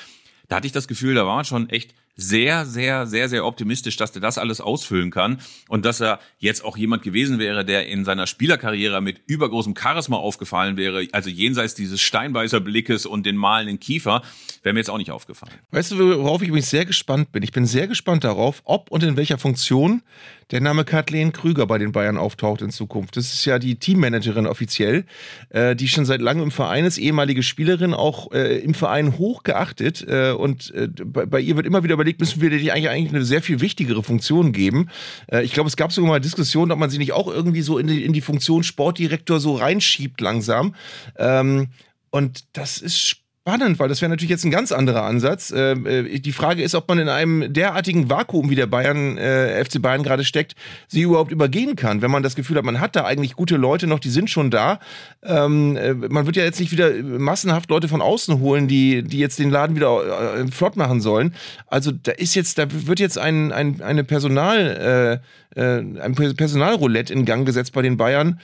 Da hatte ich das Gefühl, da war man schon echt sehr, sehr, sehr, sehr optimistisch, dass der das alles ausfüllen kann und dass er jetzt auch jemand gewesen wäre, der in seiner Spielerkarriere mit übergroßem Charisma aufgefallen wäre, also jenseits dieses Steinbeißer Blickes und den malenden Kiefer, wäre mir jetzt auch nicht aufgefallen. Weißt du, worauf ich übrigens sehr gespannt bin? Ich bin sehr gespannt darauf, ob und in welcher Funktion der Name Kathleen Krüger bei den Bayern auftaucht in Zukunft. Das ist ja die Teammanagerin offiziell, äh, die schon seit langem im Verein ist, ehemalige Spielerin, auch äh, im Verein hoch geachtet. Äh, und bei, bei, ihr wird immer wieder überlegt, müssen wir dir eigentlich, eigentlich eine sehr viel wichtigere Funktion geben. Äh, ich glaube, es gab sogar mal Diskussionen, ob man sie nicht auch irgendwie so in die, in die Funktion Sportdirektor so reinschiebt langsam. Ähm, und das ist spannend spannend, weil das wäre natürlich jetzt ein ganz anderer Ansatz. Ähm, äh, die Frage ist, ob man in einem derartigen Vakuum, wie der Bayern, äh, FC Bayern gerade steckt, sie überhaupt übergehen kann. Wenn man das Gefühl hat, man hat da eigentlich gute Leute noch, die sind schon da. Ähm, äh, man wird ja jetzt nicht wieder massenhaft Leute von außen holen, die, die jetzt den Laden wieder äh, flott machen sollen. Also da ist jetzt, da wird jetzt ein, ein, eine Personal, äh, äh ein Personalroulette in Gang gesetzt bei den Bayern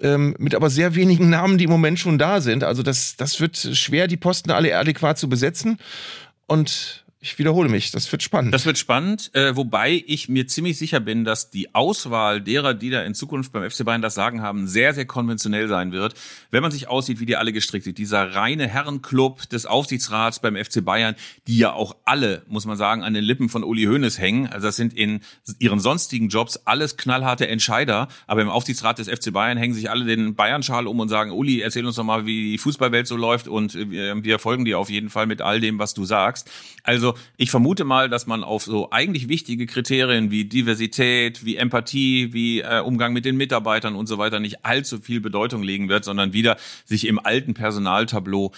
ähm, mit aber sehr wenigen Namen, die im Moment schon da sind. Also das, das wird schwer, die Posten alle adäquat zu besetzen. Und ich wiederhole mich, das wird spannend. Das wird spannend, äh, wobei ich mir ziemlich sicher bin, dass die Auswahl derer, die da in Zukunft beim FC Bayern das Sagen haben, sehr, sehr konventionell sein wird. Wenn man sich aussieht, wie die alle gestrickt sind, dieser reine Herrenclub des Aufsichtsrats beim FC Bayern, die ja auch alle, muss man sagen, an den Lippen von Uli Hoeneß hängen. Also das sind in ihren sonstigen Jobs alles knallharte Entscheider, aber im Aufsichtsrat des FC Bayern hängen sich alle den Bayern-Schal um und sagen, Uli, erzähl uns doch mal, wie die Fußballwelt so läuft und äh, wir folgen dir auf jeden Fall mit all dem, was du sagst. Also also ich vermute mal, dass man auf so eigentlich wichtige Kriterien wie Diversität, wie Empathie, wie äh, Umgang mit den Mitarbeitern und so weiter nicht allzu viel Bedeutung legen wird, sondern wieder sich im alten Personaltableau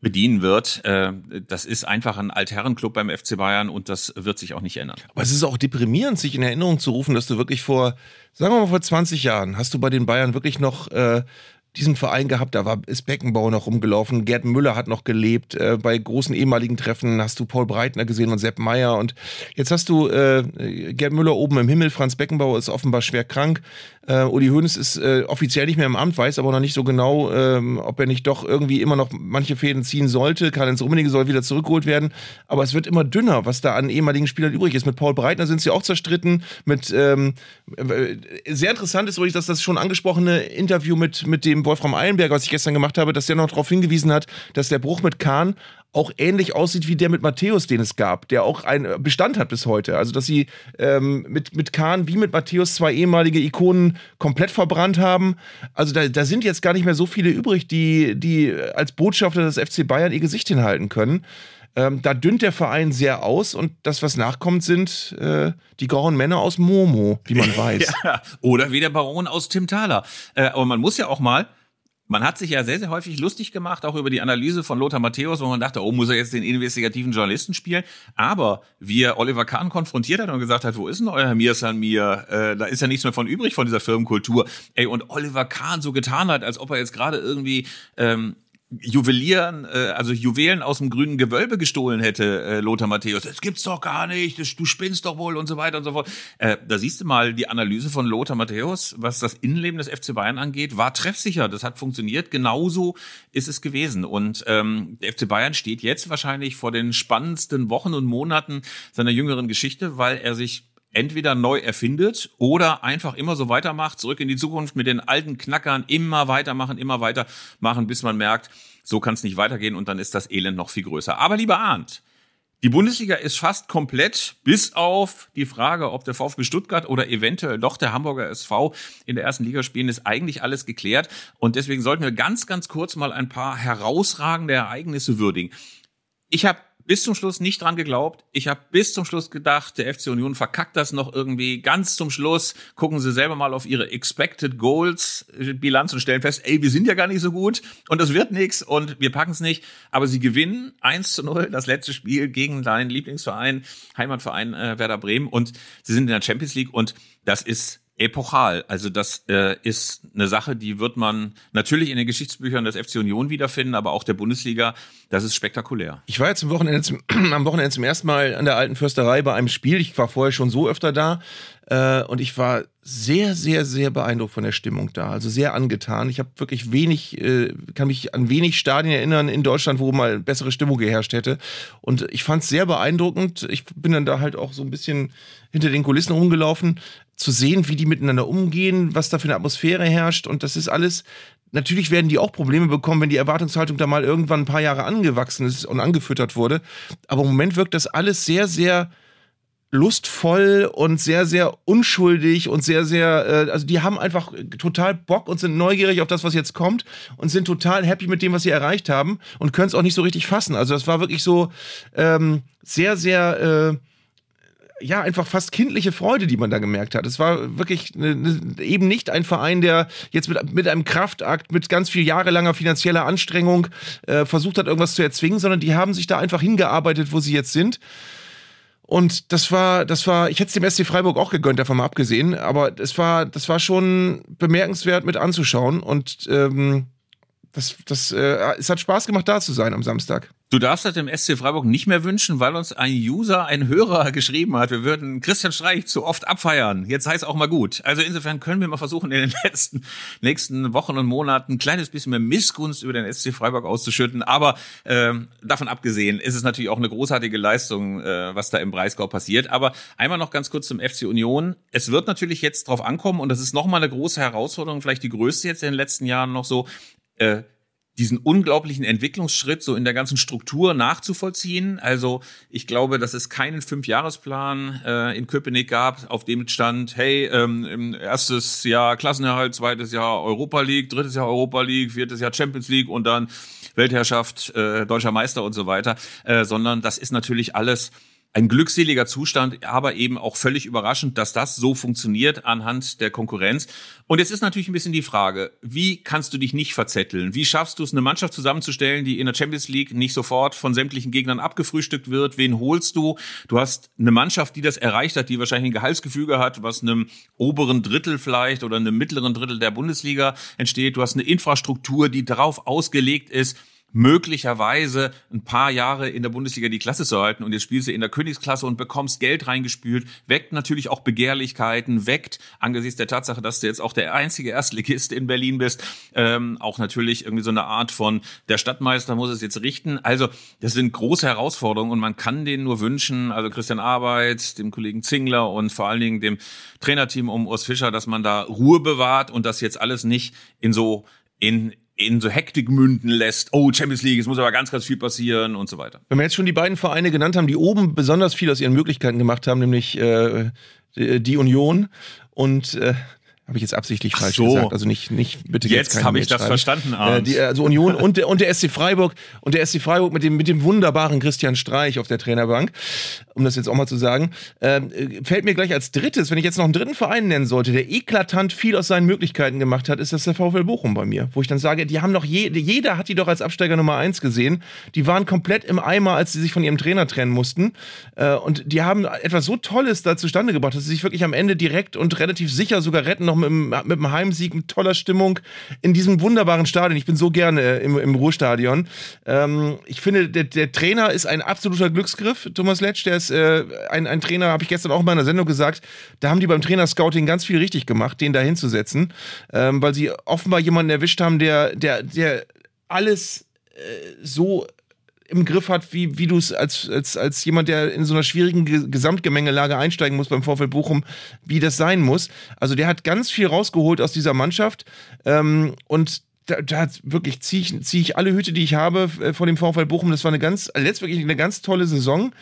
bedienen wird. Äh, das ist einfach ein Altherrenclub beim FC Bayern und das wird sich auch nicht ändern. Aber es ist auch deprimierend, sich in Erinnerung zu rufen, dass du wirklich vor, sagen wir mal vor 20 Jahren, hast du bei den Bayern wirklich noch äh, diesen Verein gehabt, da war, ist Beckenbauer noch rumgelaufen, Gerd Müller hat noch gelebt, äh, bei großen ehemaligen Treffen hast du Paul Breitner gesehen und Sepp Meyer und jetzt hast du äh, Gerd Müller oben im Himmel, Franz Beckenbauer ist offenbar schwer krank, äh, Uli Hoeneß ist äh, offiziell nicht mehr im Amt, weiß aber noch nicht so genau, ähm, ob er nicht doch irgendwie immer noch manche Fäden ziehen sollte, Karl-Heinz Rummenigge soll wieder zurückgeholt werden, aber es wird immer dünner, was da an ehemaligen Spielern übrig ist. Mit Paul Breitner sind sie auch zerstritten, mit ähm, äh, sehr interessant ist übrigens, dass das schon angesprochene Interview mit, mit dem Wolfram Eilenberger, was ich gestern gemacht habe, dass der noch darauf hingewiesen hat, dass der Bruch mit Kahn auch ähnlich aussieht wie der mit Matthäus, den es gab, der auch einen Bestand hat bis heute. Also, dass sie ähm, mit, mit Kahn wie mit Matthäus zwei ehemalige Ikonen komplett verbrannt haben. Also, da, da sind jetzt gar nicht mehr so viele übrig, die, die als Botschafter des FC Bayern ihr Gesicht hinhalten können. Ähm, da dünnt der Verein sehr aus und das, was nachkommt, sind äh, die grauen Männer aus Momo, wie man weiß. ja, oder wie der Baron aus Tim Thaler. Äh, aber man muss ja auch mal man hat sich ja sehr, sehr häufig lustig gemacht, auch über die Analyse von Lothar Matthäus, wo man dachte, oh, muss er jetzt den investigativen Journalisten spielen? Aber wie er Oliver Kahn konfrontiert hat und gesagt hat, wo ist denn euer Mir San Mir? Äh, da ist ja nichts mehr von übrig von dieser Firmenkultur. Ey, und Oliver Kahn so getan hat, als ob er jetzt gerade irgendwie ähm, Juwelieren, äh, also Juwelen aus dem grünen Gewölbe gestohlen hätte, äh, Lothar Matthäus. Das gibt's doch gar nicht, das, du spinnst doch wohl und so weiter und so fort. Äh, da siehst du mal die Analyse von Lothar Matthäus, was das Innenleben des FC Bayern angeht, war treffsicher. Das hat funktioniert. Genauso ist es gewesen. Und ähm, der FC Bayern steht jetzt wahrscheinlich vor den spannendsten Wochen und Monaten seiner jüngeren Geschichte, weil er sich entweder neu erfindet oder einfach immer so weitermacht, zurück in die Zukunft mit den alten Knackern, immer weitermachen, immer weitermachen, bis man merkt, so kann es nicht weitergehen und dann ist das Elend noch viel größer. Aber lieber Arndt, die Bundesliga ist fast komplett, bis auf die Frage, ob der VfB Stuttgart oder eventuell doch der Hamburger SV in der ersten Liga spielen, ist eigentlich alles geklärt. Und deswegen sollten wir ganz, ganz kurz mal ein paar herausragende Ereignisse würdigen. Ich habe bis zum Schluss nicht dran geglaubt. Ich habe bis zum Schluss gedacht, der FC Union verkackt das noch irgendwie ganz zum Schluss. Gucken Sie selber mal auf Ihre Expected Goals Bilanz und stellen fest, ey, wir sind ja gar nicht so gut und das wird nichts und wir packen es nicht. Aber sie gewinnen 1 zu 0 das letzte Spiel gegen deinen Lieblingsverein, Heimatverein äh, Werder Bremen und sie sind in der Champions League und das ist epochal. Also das äh, ist eine Sache, die wird man natürlich in den Geschichtsbüchern des FC Union wiederfinden, aber auch der Bundesliga. Das ist spektakulär. Ich war jetzt am Wochenende zum, am Wochenende zum ersten Mal an der alten Fürsterei bei einem Spiel. Ich war vorher schon so öfter da äh, und ich war sehr, sehr, sehr beeindruckt von der Stimmung da. Also sehr angetan. Ich habe wirklich wenig, äh, kann mich an wenig Stadien erinnern in Deutschland, wo mal bessere Stimmung geherrscht hätte. Und ich fand es sehr beeindruckend. Ich bin dann da halt auch so ein bisschen hinter den Kulissen rumgelaufen zu sehen, wie die miteinander umgehen, was da für eine Atmosphäre herrscht. Und das ist alles, natürlich werden die auch Probleme bekommen, wenn die Erwartungshaltung da mal irgendwann ein paar Jahre angewachsen ist und angefüttert wurde. Aber im Moment wirkt das alles sehr, sehr lustvoll und sehr, sehr unschuldig und sehr, sehr, äh, also die haben einfach total Bock und sind neugierig auf das, was jetzt kommt und sind total happy mit dem, was sie erreicht haben und können es auch nicht so richtig fassen. Also das war wirklich so ähm, sehr, sehr, äh, ja, einfach fast kindliche Freude, die man da gemerkt hat. Es war wirklich ne, ne, eben nicht ein Verein, der jetzt mit, mit einem Kraftakt, mit ganz viel jahrelanger finanzieller Anstrengung äh, versucht hat, irgendwas zu erzwingen, sondern die haben sich da einfach hingearbeitet, wo sie jetzt sind. Und das war, das war, ich hätte es dem SC Freiburg auch gegönnt, davon mal abgesehen, aber es war, das war schon bemerkenswert mit anzuschauen und ähm, das, das, äh, es hat Spaß gemacht, da zu sein am Samstag. Du darfst das dem SC Freiburg nicht mehr wünschen, weil uns ein User, ein Hörer geschrieben hat, wir würden Christian Streich zu oft abfeiern. Jetzt heißt auch mal gut. Also insofern können wir mal versuchen, in den letzten, nächsten Wochen und Monaten ein kleines bisschen mehr Missgunst über den SC Freiburg auszuschütten. Aber äh, davon abgesehen ist es natürlich auch eine großartige Leistung, äh, was da im Breisgau passiert. Aber einmal noch ganz kurz zum FC Union. Es wird natürlich jetzt drauf ankommen und das ist nochmal eine große Herausforderung, vielleicht die größte jetzt in den letzten Jahren noch so, äh, diesen unglaublichen Entwicklungsschritt so in der ganzen Struktur nachzuvollziehen. Also ich glaube, dass es keinen Fünfjahresplan äh, in Köpenick gab, auf dem stand, hey, ähm, erstes Jahr Klassenerhalt, zweites Jahr Europa League, drittes Jahr Europa League, viertes Jahr Champions League und dann Weltherrschaft, äh, deutscher Meister und so weiter, äh, sondern das ist natürlich alles ein glückseliger Zustand, aber eben auch völlig überraschend, dass das so funktioniert anhand der Konkurrenz. Und jetzt ist natürlich ein bisschen die Frage, wie kannst du dich nicht verzetteln? Wie schaffst du es, eine Mannschaft zusammenzustellen, die in der Champions League nicht sofort von sämtlichen Gegnern abgefrühstückt wird? Wen holst du? Du hast eine Mannschaft, die das erreicht hat, die wahrscheinlich ein Gehaltsgefüge hat, was einem oberen Drittel vielleicht oder einem mittleren Drittel der Bundesliga entsteht. Du hast eine Infrastruktur, die darauf ausgelegt ist, möglicherweise ein paar Jahre in der Bundesliga die Klasse zu halten und jetzt spielst du in der Königsklasse und bekommst Geld reingespült, weckt natürlich auch Begehrlichkeiten, weckt angesichts der Tatsache, dass du jetzt auch der einzige Erstligist in Berlin bist, ähm, auch natürlich irgendwie so eine Art von der Stadtmeister muss es jetzt richten. Also das sind große Herausforderungen und man kann denen nur wünschen, also Christian Arbeit, dem Kollegen Zingler und vor allen Dingen dem Trainerteam um Urs Fischer, dass man da Ruhe bewahrt und das jetzt alles nicht in so in in so Hektik münden lässt. Oh, Champions League, es muss aber ganz, ganz viel passieren und so weiter. Wenn wir jetzt schon die beiden Vereine genannt haben, die oben besonders viel aus ihren Möglichkeiten gemacht haben, nämlich äh, die Union und äh, habe ich jetzt absichtlich falsch so. gesagt. Also nicht, nicht bitte jetzt. Jetzt habe ich das verstanden, Äh, die, also Union und der, und der SC Freiburg und der SC Freiburg mit dem, mit dem wunderbaren Christian Streich auf der Trainerbank, um das jetzt auch mal zu sagen, äh, fällt mir gleich als drittes, wenn ich jetzt noch einen dritten Verein nennen sollte, der eklatant viel aus seinen Möglichkeiten gemacht hat, ist das der VfL Bochum bei mir. Wo ich dann sage, die haben doch je, jeder hat die doch als Absteiger Nummer eins gesehen. Die waren komplett im Eimer, als sie sich von ihrem Trainer trennen mussten. Äh, und die haben etwas so Tolles da zustande gebracht, dass sie sich wirklich am Ende direkt und relativ sicher sogar retten, noch mit mit dem Heimsieg, mit toller Stimmung in diesem wunderbaren Stadion. Ich bin so gerne im, im Ruhrstadion. Ähm, ich finde, der, der, Trainer ist ein absoluter Glücksgriff, Thomas Letsch. Der ist äh, ein, ein Trainer, habe ich gestern auch in meiner Sendung gesagt. Da haben die beim Trainerscouting ganz viel richtig gemacht, den da hinzusetzen, ähm, weil sie offenbar jemanden erwischt haben, der, der, der alles äh, so im Griff hat, wie, wie du es als, als, als jemand, der in so einer schwierigen Gesamtgemengelage einsteigen muss beim Vorfeld Bochum, wie das sein muss. Also der hat ganz viel rausgeholt aus dieser Mannschaft ähm, und da, da wirklich ziehe ich, zieh ich alle Hüte, die ich habe äh, von dem VfL Bochum. Das war eine ganz, letzt wirklich eine ganz tolle Saison,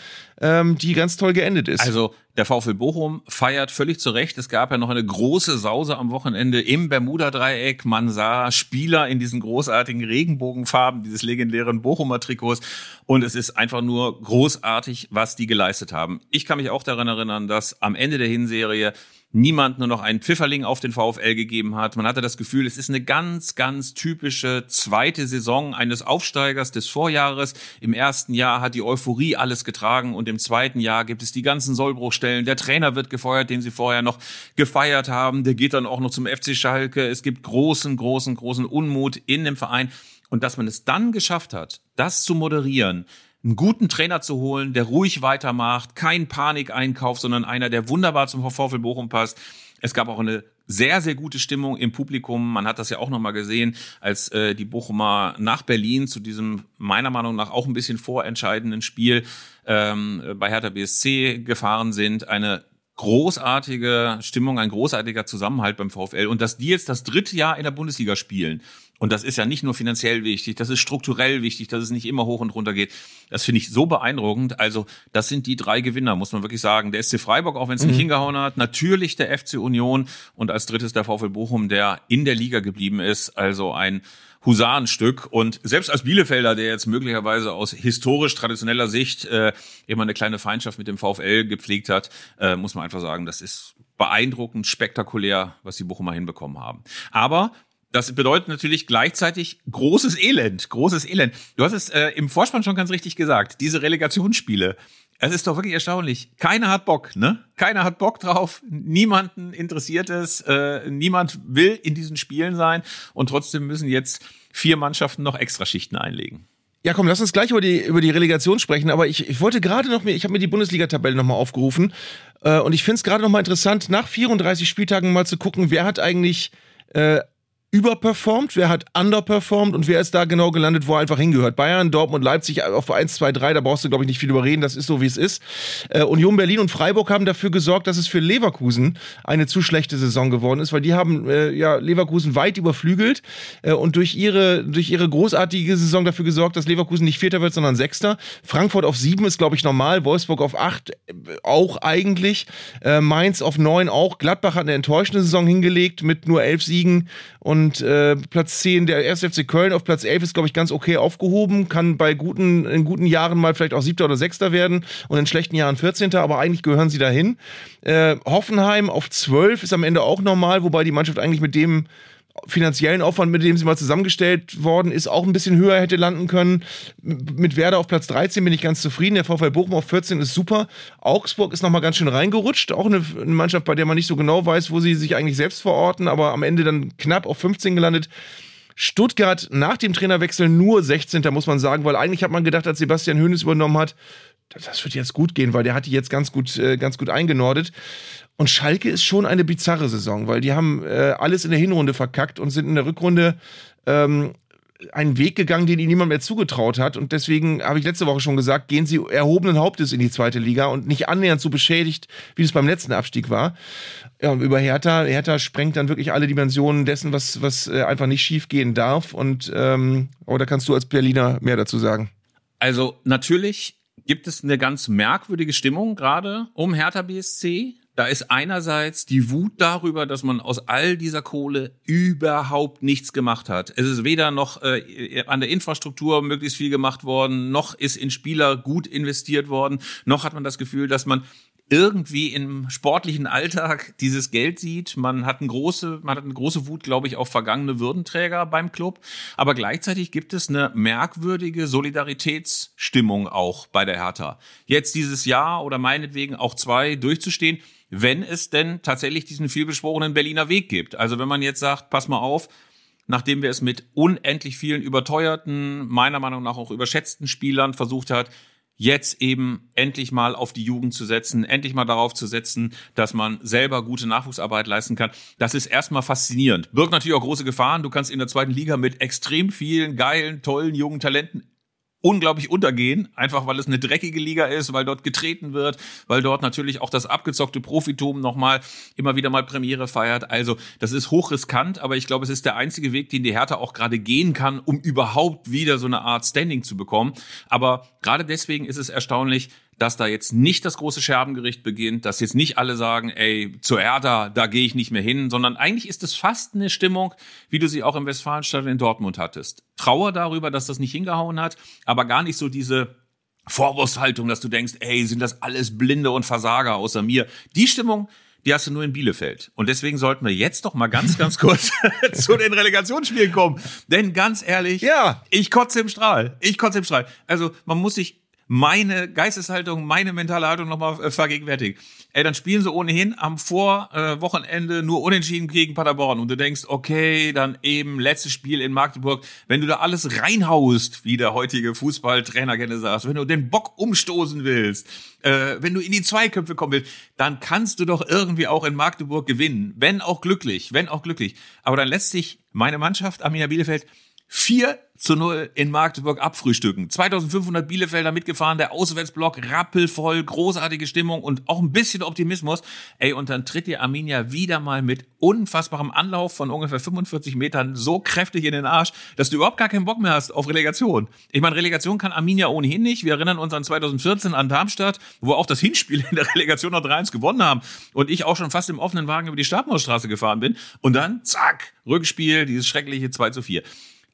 ähm, die ganz toll geendet ist. Also der VfL Bochum feiert völlig zu Recht. Es gab ja noch eine große Sause am Wochenende im Bermuda-Dreieck. Man sah Spieler in diesen großartigen Regenbogenfarben dieses legendären Bochumer Trikots. Und es ist einfach nur großartig, was die geleistet haben. Ich kann mich auch daran erinnern, dass am Ende der Hinserie niemand nur noch einen Pfifferling auf den VfL gegeben hat. Man hatte das Gefühl, es ist eine ganz, ganz typische zweite Saison eines Aufsteigers des Vorjahres. Im ersten Jahr hat die Euphorie alles getragen und im zweiten Jahr gibt es die ganzen Sollbruchstellen. Der Trainer wird gefeuert, den sie vorher noch gefeiert haben. Der geht dann auch noch zum FC Schalke. Es gibt großen, großen, großen Unmut in dem Verein. Und dass man es dann geschafft hat, das zu moderieren, einen guten Trainer zu holen, der ruhig weitermacht, kein Panikeinkauf, sondern einer, der wunderbar zum VfL Bochum passt. Es gab auch eine sehr, sehr gute Stimmung im Publikum. Man hat das ja auch nochmal gesehen, als äh, die Bochumer nach Berlin zu diesem meiner Meinung nach auch ein bisschen vorentscheidenden Spiel ähm, bei Hertha BSC gefahren sind. Eine großartige Stimmung, ein großartiger Zusammenhalt beim VfL. Und dass die jetzt das dritte Jahr in der Bundesliga spielen und das ist ja nicht nur finanziell wichtig, das ist strukturell wichtig, dass es nicht immer hoch und runter geht. Das finde ich so beeindruckend. Also, das sind die drei Gewinner, muss man wirklich sagen. Der SC Freiburg, auch wenn es nicht mhm. hingehauen hat, natürlich der FC Union und als drittes der VfL Bochum, der in der Liga geblieben ist. Also ein Husarenstück. Und selbst als Bielefelder, der jetzt möglicherweise aus historisch traditioneller Sicht äh, immer eine kleine Feindschaft mit dem VfL gepflegt hat, äh, muss man einfach sagen, das ist beeindruckend, spektakulär, was die Bochumer hinbekommen haben. Aber das bedeutet natürlich gleichzeitig großes Elend, großes Elend. Du hast es äh, im Vorspann schon ganz richtig gesagt. Diese Relegationsspiele, es ist doch wirklich erstaunlich. Keiner hat Bock, ne? Keiner hat Bock drauf. Niemanden interessiert es. Äh, niemand will in diesen Spielen sein. Und trotzdem müssen jetzt vier Mannschaften noch Extraschichten einlegen. Ja, komm, lass uns gleich über die, über die Relegation sprechen. Aber ich, ich wollte gerade noch mir, ich habe mir die Bundesliga-Tabelle nochmal aufgerufen. Äh, und ich finde es gerade nochmal interessant, nach 34 Spieltagen mal zu gucken, wer hat eigentlich äh, überperformt, wer hat underperformt und wer ist da genau gelandet, wo er einfach hingehört. Bayern, Dortmund, Leipzig auf 1, 2, 3, da brauchst du, glaube ich, nicht viel überreden, das ist so, wie es ist. Äh, Union Berlin und Freiburg haben dafür gesorgt, dass es für Leverkusen eine zu schlechte Saison geworden ist, weil die haben äh, ja Leverkusen weit überflügelt äh, und durch ihre, durch ihre großartige Saison dafür gesorgt, dass Leverkusen nicht Vierter wird, sondern Sechster. Frankfurt auf sieben ist, glaube ich, normal, Wolfsburg auf acht äh, auch eigentlich, äh, Mainz auf neun auch, Gladbach hat eine enttäuschende Saison hingelegt mit nur elf Siegen und äh, Platz 10, der 1. FC Köln auf Platz 11 ist, glaube ich, ganz okay aufgehoben. Kann bei guten, in guten Jahren mal vielleicht auch Siebter oder Sechster werden und in schlechten Jahren 14. Aber eigentlich gehören sie dahin. Äh, Hoffenheim auf 12 ist am Ende auch normal, wobei die Mannschaft eigentlich mit dem finanziellen Aufwand, mit dem sie mal zusammengestellt worden ist, auch ein bisschen höher hätte landen können. Mit Werder auf Platz 13 bin ich ganz zufrieden. Der VfL Bochum auf 14 ist super. Augsburg ist nochmal ganz schön reingerutscht. Auch eine, eine, Mannschaft, bei der man nicht so genau weiß, wo sie sich eigentlich selbst verorten, aber am Ende dann knapp auf 15 gelandet. Stuttgart nach dem Trainerwechsel nur 16. muss man sagen, weil eigentlich hat man gedacht, als Sebastian Hoeneß übernommen hat, das wird jetzt gut gehen, weil der hat die jetzt ganz gut, äh, ganz gut eingenordet. Und Schalke ist schon eine bizarre Saison, weil die haben äh, alles in der Hinrunde verkackt und sind in der Rückrunde ähm, einen Weg gegangen, den ihnen niemand mehr zugetraut hat. Und deswegen habe ich letzte Woche schon gesagt, gehen sie erhobenen Hauptes in die zweite Liga und nicht annähernd so beschädigt, wie es beim letzten Abstieg war. Ja, über Hertha, Hertha sprengt dann wirklich alle Dimensionen dessen, was, was äh, einfach nicht schief gehen darf. Und ähm, aber da kannst du als Berliner mehr dazu sagen. Also natürlich gibt es eine ganz merkwürdige Stimmung gerade um Hertha BSC. Da ist einerseits die Wut darüber, dass man aus all dieser Kohle überhaupt nichts gemacht hat. Es ist weder noch äh, an der Infrastruktur möglichst viel gemacht worden, noch ist in Spieler gut investiert worden, noch hat man das Gefühl, dass man irgendwie im sportlichen Alltag dieses Geld sieht. Man hat eine große, man hat eine große Wut, glaube ich, auf vergangene Würdenträger beim Club. Aber gleichzeitig gibt es eine merkwürdige Solidaritätsstimmung auch bei der Hertha. Jetzt dieses Jahr oder meinetwegen auch zwei durchzustehen, wenn es denn tatsächlich diesen vielbeschworenen Berliner Weg gibt. Also wenn man jetzt sagt, pass mal auf, nachdem wir es mit unendlich vielen überteuerten, meiner Meinung nach auch überschätzten Spielern versucht hat, jetzt eben endlich mal auf die Jugend zu setzen, endlich mal darauf zu setzen, dass man selber gute Nachwuchsarbeit leisten kann. Das ist erstmal faszinierend. Birgt natürlich auch große Gefahren. Du kannst in der zweiten Liga mit extrem vielen geilen, tollen, jungen Talenten unglaublich untergehen, einfach weil es eine dreckige Liga ist, weil dort getreten wird, weil dort natürlich auch das abgezockte Profitum nochmal immer wieder mal Premiere feiert. Also das ist hochriskant, aber ich glaube, es ist der einzige Weg, den die Hertha auch gerade gehen kann, um überhaupt wieder so eine Art Standing zu bekommen. Aber gerade deswegen ist es erstaunlich, dass da jetzt nicht das große Scherbengericht beginnt, dass jetzt nicht alle sagen, ey, zur Hertha, da gehe ich nicht mehr hin, sondern eigentlich ist es fast eine Stimmung, wie du sie auch im Westfalenstadion in Dortmund hattest. Trauer darüber, dass das nicht hingehauen hat, aber gar nicht so diese Vorwurfshaltung, dass du denkst, ey, sind das alles Blinde und Versager außer mir. Die Stimmung, die hast du nur in Bielefeld. Und deswegen sollten wir jetzt doch mal ganz, ganz kurz zu den Relegationsspielen kommen. Denn ganz ehrlich, Ja. ich kotze im Strahl. Ich kotze im Strahl. Also man muss sich meine Geisteshaltung, meine mentale Haltung nochmal äh, vergegenwärtigen. Ey, dann spielen sie ohnehin am Vorwochenende nur unentschieden gegen Paderborn und du denkst, okay, dann eben letztes Spiel in Magdeburg. Wenn du da alles reinhaust, wie der heutige Fußballtrainer gerne sagt, wenn du den Bock umstoßen willst, äh, wenn du in die Zweiköpfe kommen willst, dann kannst du doch irgendwie auch in Magdeburg gewinnen. Wenn auch glücklich, wenn auch glücklich. Aber dann lässt sich meine Mannschaft, Arminia Bielefeld, 4 zu 0 in Magdeburg abfrühstücken. 2500 Bielefelder mitgefahren, der Auswärtsblock rappelvoll, großartige Stimmung und auch ein bisschen Optimismus. Ey, und dann tritt dir Arminia wieder mal mit unfassbarem Anlauf von ungefähr 45 Metern so kräftig in den Arsch, dass du überhaupt gar keinen Bock mehr hast auf Relegation. Ich meine, Relegation kann Arminia ohnehin nicht. Wir erinnern uns an 2014 an Darmstadt, wo auch das Hinspiel in der Relegation noch 3-1 gewonnen haben und ich auch schon fast im offenen Wagen über die Stabmausstraße gefahren bin. Und dann, zack, Rückspiel, dieses schreckliche 2 zu 4.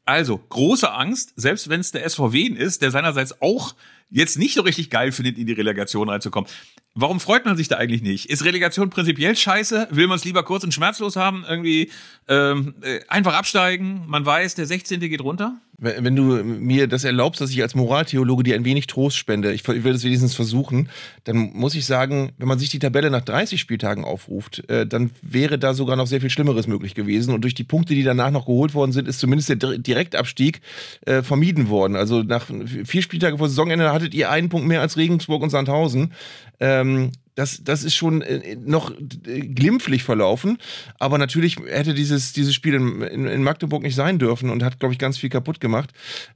Also, große Angst, selbst wenn es der SVW ist, der seinerseits auch jetzt nicht so richtig geil findet, in die Relegation reinzukommen. Warum freut man sich da eigentlich nicht? Ist Relegation prinzipiell scheiße? Will man es lieber kurz und schmerzlos haben? Irgendwie ähm, äh, einfach absteigen? Man weiß, der 16. geht runter? Wenn du mir das erlaubst, dass ich als Moraltheologe dir ein wenig Trost spende, ich, ich will das wenigstens versuchen, dann muss ich sagen, wenn man sich die Tabelle nach 30 Spieltagen aufruft, äh, dann wäre da sogar noch sehr viel Schlimmeres möglich gewesen. Und durch die Punkte, die danach noch geholt worden sind, ist zumindest der Dir- Direktabstieg äh, vermieden worden. Also nach vier Spieltage vor Saisonende hattet ihr einen Punkt mehr als Regensburg und Sandhausen. Ähm, das, das ist schon äh, noch äh, glimpflich verlaufen. Aber natürlich hätte dieses, dieses Spiel in, in, Magdeburg nicht sein dürfen und hat, glaube ich, ganz viel kaputt gemacht.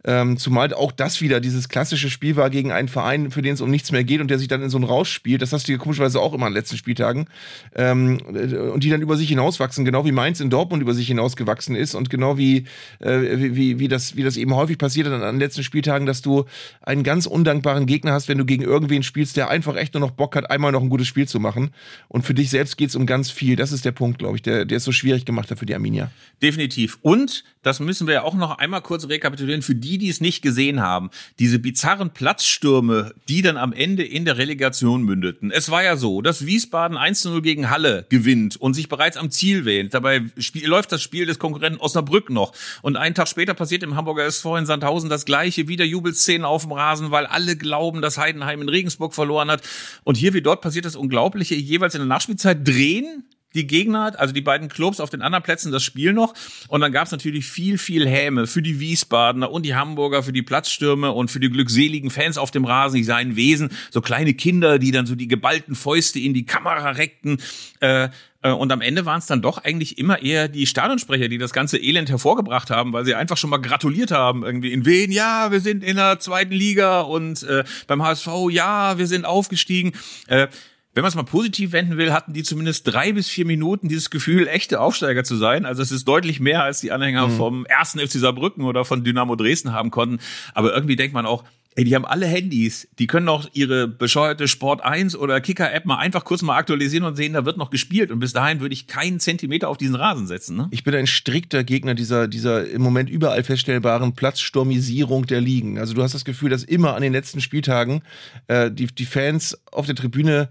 Ähm, zumal auch das wieder dieses klassische Spiel war gegen einen Verein, für den es um nichts mehr geht und der sich dann in so ein Rausch spielt. Das hast du ja komischerweise auch immer an den letzten Spieltagen. Ähm, äh, und die dann über sich hinauswachsen, genau wie Mainz in Dortmund über sich hinausgewachsen ist und genau wie, äh, wie, wie, das, wie das eben häufig passiert an den letzten Spieltagen, dass du einen ganz undankbaren Gegner hast, wenn du gegen irgendwen spielst, der einfach echt nur noch Bock hat, einmal noch ein gutes Spiel zu machen. Und für dich selbst geht es um ganz viel. Das ist der Punkt, glaube ich, der, der es so schwierig gemacht hat für die Arminia. Definitiv. Und, das müssen wir ja auch noch einmal kurz rekapitulieren, für die, die es nicht gesehen haben, diese bizarren Platzstürme, die dann am Ende in der Relegation mündeten. Es war ja so, dass Wiesbaden 1 zu 0 gegen Halle gewinnt und sich bereits am Ziel wählt. Dabei spiel, läuft das Spiel des Konkurrenten Osnabrück noch. Und einen Tag später passiert im Hamburger SV in Sandhausen das gleiche, wieder Jubelszenen auf dem Rasen, weil alle glauben, dass Heidenheim in Regensburg verloren hat. Und hier wie dort passiert das Unglaubliche, jeweils in der Nachspielzeit drehen die Gegner, also die beiden Clubs auf den anderen Plätzen das Spiel noch. Und dann gab es natürlich viel, viel Häme für die Wiesbadener und die Hamburger, für die Platzstürme und für die glückseligen Fans auf dem Rasen, die seien Wesen, so kleine Kinder, die dann so die geballten Fäuste in die Kamera reckten. Äh, äh, und am Ende waren es dann doch eigentlich immer eher die Stadionsprecher, die das ganze Elend hervorgebracht haben, weil sie einfach schon mal gratuliert haben. Irgendwie in Wien, ja, wir sind in der zweiten Liga und äh, beim HSV, ja, wir sind aufgestiegen. Äh, wenn man es mal positiv wenden will, hatten die zumindest drei bis vier Minuten dieses Gefühl, echte Aufsteiger zu sein. Also es ist deutlich mehr, als die Anhänger vom ersten FC Saarbrücken oder von Dynamo Dresden haben konnten. Aber irgendwie denkt man auch, ey, die haben alle Handys. Die können auch ihre bescheuerte Sport 1 oder Kicker-App mal einfach kurz mal aktualisieren und sehen, da wird noch gespielt. Und bis dahin würde ich keinen Zentimeter auf diesen Rasen setzen. Ne? Ich bin ein strikter Gegner dieser, dieser im Moment überall feststellbaren Platzsturmisierung der Ligen. Also du hast das Gefühl, dass immer an den letzten Spieltagen äh, die, die Fans auf der Tribüne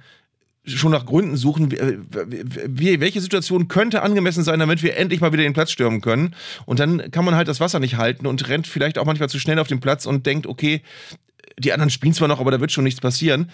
schon nach Gründen suchen, wie, welche Situation könnte angemessen sein, damit wir endlich mal wieder den Platz stürmen können. Und dann kann man halt das Wasser nicht halten und rennt vielleicht auch manchmal zu schnell auf den Platz und denkt, okay, die anderen spielen zwar noch, aber da wird schon nichts passieren.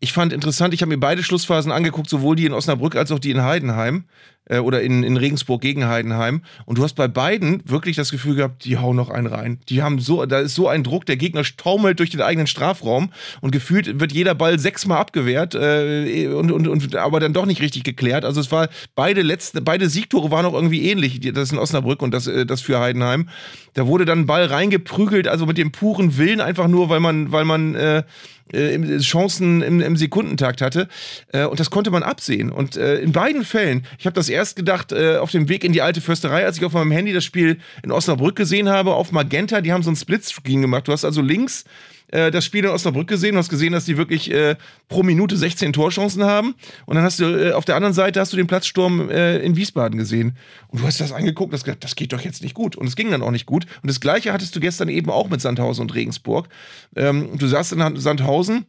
Ich fand interessant, ich habe mir beide Schlussphasen angeguckt, sowohl die in Osnabrück als auch die in Heidenheim. Äh, oder in, in Regensburg gegen Heidenheim. Und du hast bei beiden wirklich das Gefühl gehabt, die hauen noch einen rein. Die haben so, da ist so ein Druck, der Gegner taumelt durch den eigenen Strafraum und gefühlt wird jeder Ball sechsmal abgewehrt äh, und, und, und aber dann doch nicht richtig geklärt. Also es war beide letzte, beide Siegtore waren auch irgendwie ähnlich. Das in Osnabrück und das, äh, das für Heidenheim. Da wurde dann ein Ball reingeprügelt, also mit dem puren Willen, einfach nur, weil man, weil man äh, äh, Chancen im, im, Sekundentakt hatte. Äh, und das konnte man absehen. Und äh, in beiden Fällen, ich habe das erst gedacht, äh, auf dem Weg in die alte Fürsterei, als ich auf meinem Handy das Spiel in Osnabrück gesehen habe, auf Magenta, die haben so ein Splitscreen gemacht. Du hast also links äh, das Spiel in Osnabrück gesehen und hast gesehen, dass die wirklich äh, pro Minute 16 Torchancen haben. Und dann hast du äh, auf der anderen Seite hast du den Platzsturm äh, in Wiesbaden gesehen. Und du hast das angeguckt, das, das geht doch jetzt nicht gut. Und es ging dann auch nicht gut. Und das gleiche hattest du gestern eben auch mit Sandhausen und Regensburg. Ähm, du saßt in Sandhausen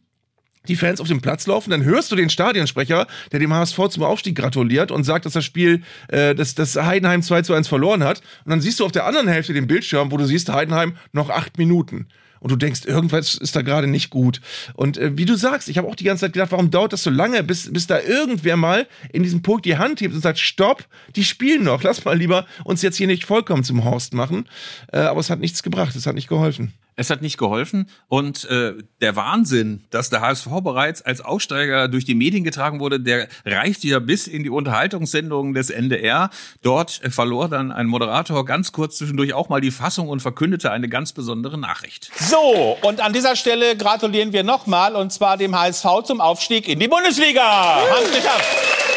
die Fans auf dem Platz laufen, dann hörst du den Stadionsprecher, der dem HSV zum Aufstieg gratuliert und sagt, dass das Spiel, äh, dass das Heidenheim 2 zu 1 verloren hat. Und dann siehst du auf der anderen Hälfte den Bildschirm, wo du siehst, Heidenheim noch acht Minuten und du denkst, irgendwas ist da gerade nicht gut. Und äh, wie du sagst, ich habe auch die ganze Zeit gedacht, warum dauert das so lange, bis, bis da irgendwer mal in diesem Punkt die Hand hebt und sagt, stopp, die spielen noch, lass mal lieber uns jetzt hier nicht vollkommen zum Horst machen. Äh, aber es hat nichts gebracht, es hat nicht geholfen. Es hat nicht geholfen und äh, der Wahnsinn, dass der HSV bereits als Aussteiger durch die Medien getragen wurde, der reichte ja bis in die Unterhaltungssendungen des NDR. Dort verlor dann ein Moderator ganz kurz zwischendurch auch mal die Fassung und verkündete eine ganz besondere Nachricht. So, und an dieser Stelle gratulieren wir nochmal und zwar dem HSV zum Aufstieg in die Bundesliga. Haben geschafft.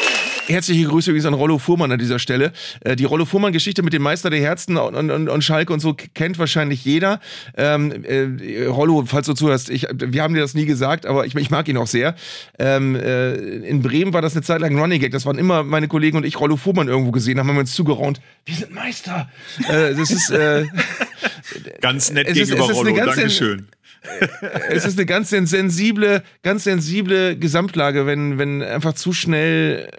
Herzliche Grüße übrigens an Rollo Fuhrmann an dieser Stelle. Äh, die Rollo Fuhrmann-Geschichte mit dem Meister der Herzen und, und, und Schalke und so kennt wahrscheinlich jeder. Ähm, äh, Rollo, falls du zuhörst, ich, wir haben dir das nie gesagt, aber ich, ich mag ihn auch sehr. Ähm, äh, in Bremen war das eine Zeit lang ein Running Gag. Das waren immer meine Kollegen und ich Rollo Fuhrmann irgendwo gesehen, haben wir uns zugeraunt. Wir sind Meister. äh, das ist äh, ganz nett gegenüber ist, Rollo. Dankeschön es ist eine ganz sensible, ganz sensible Gesamtlage, wenn, wenn einfach zu schnell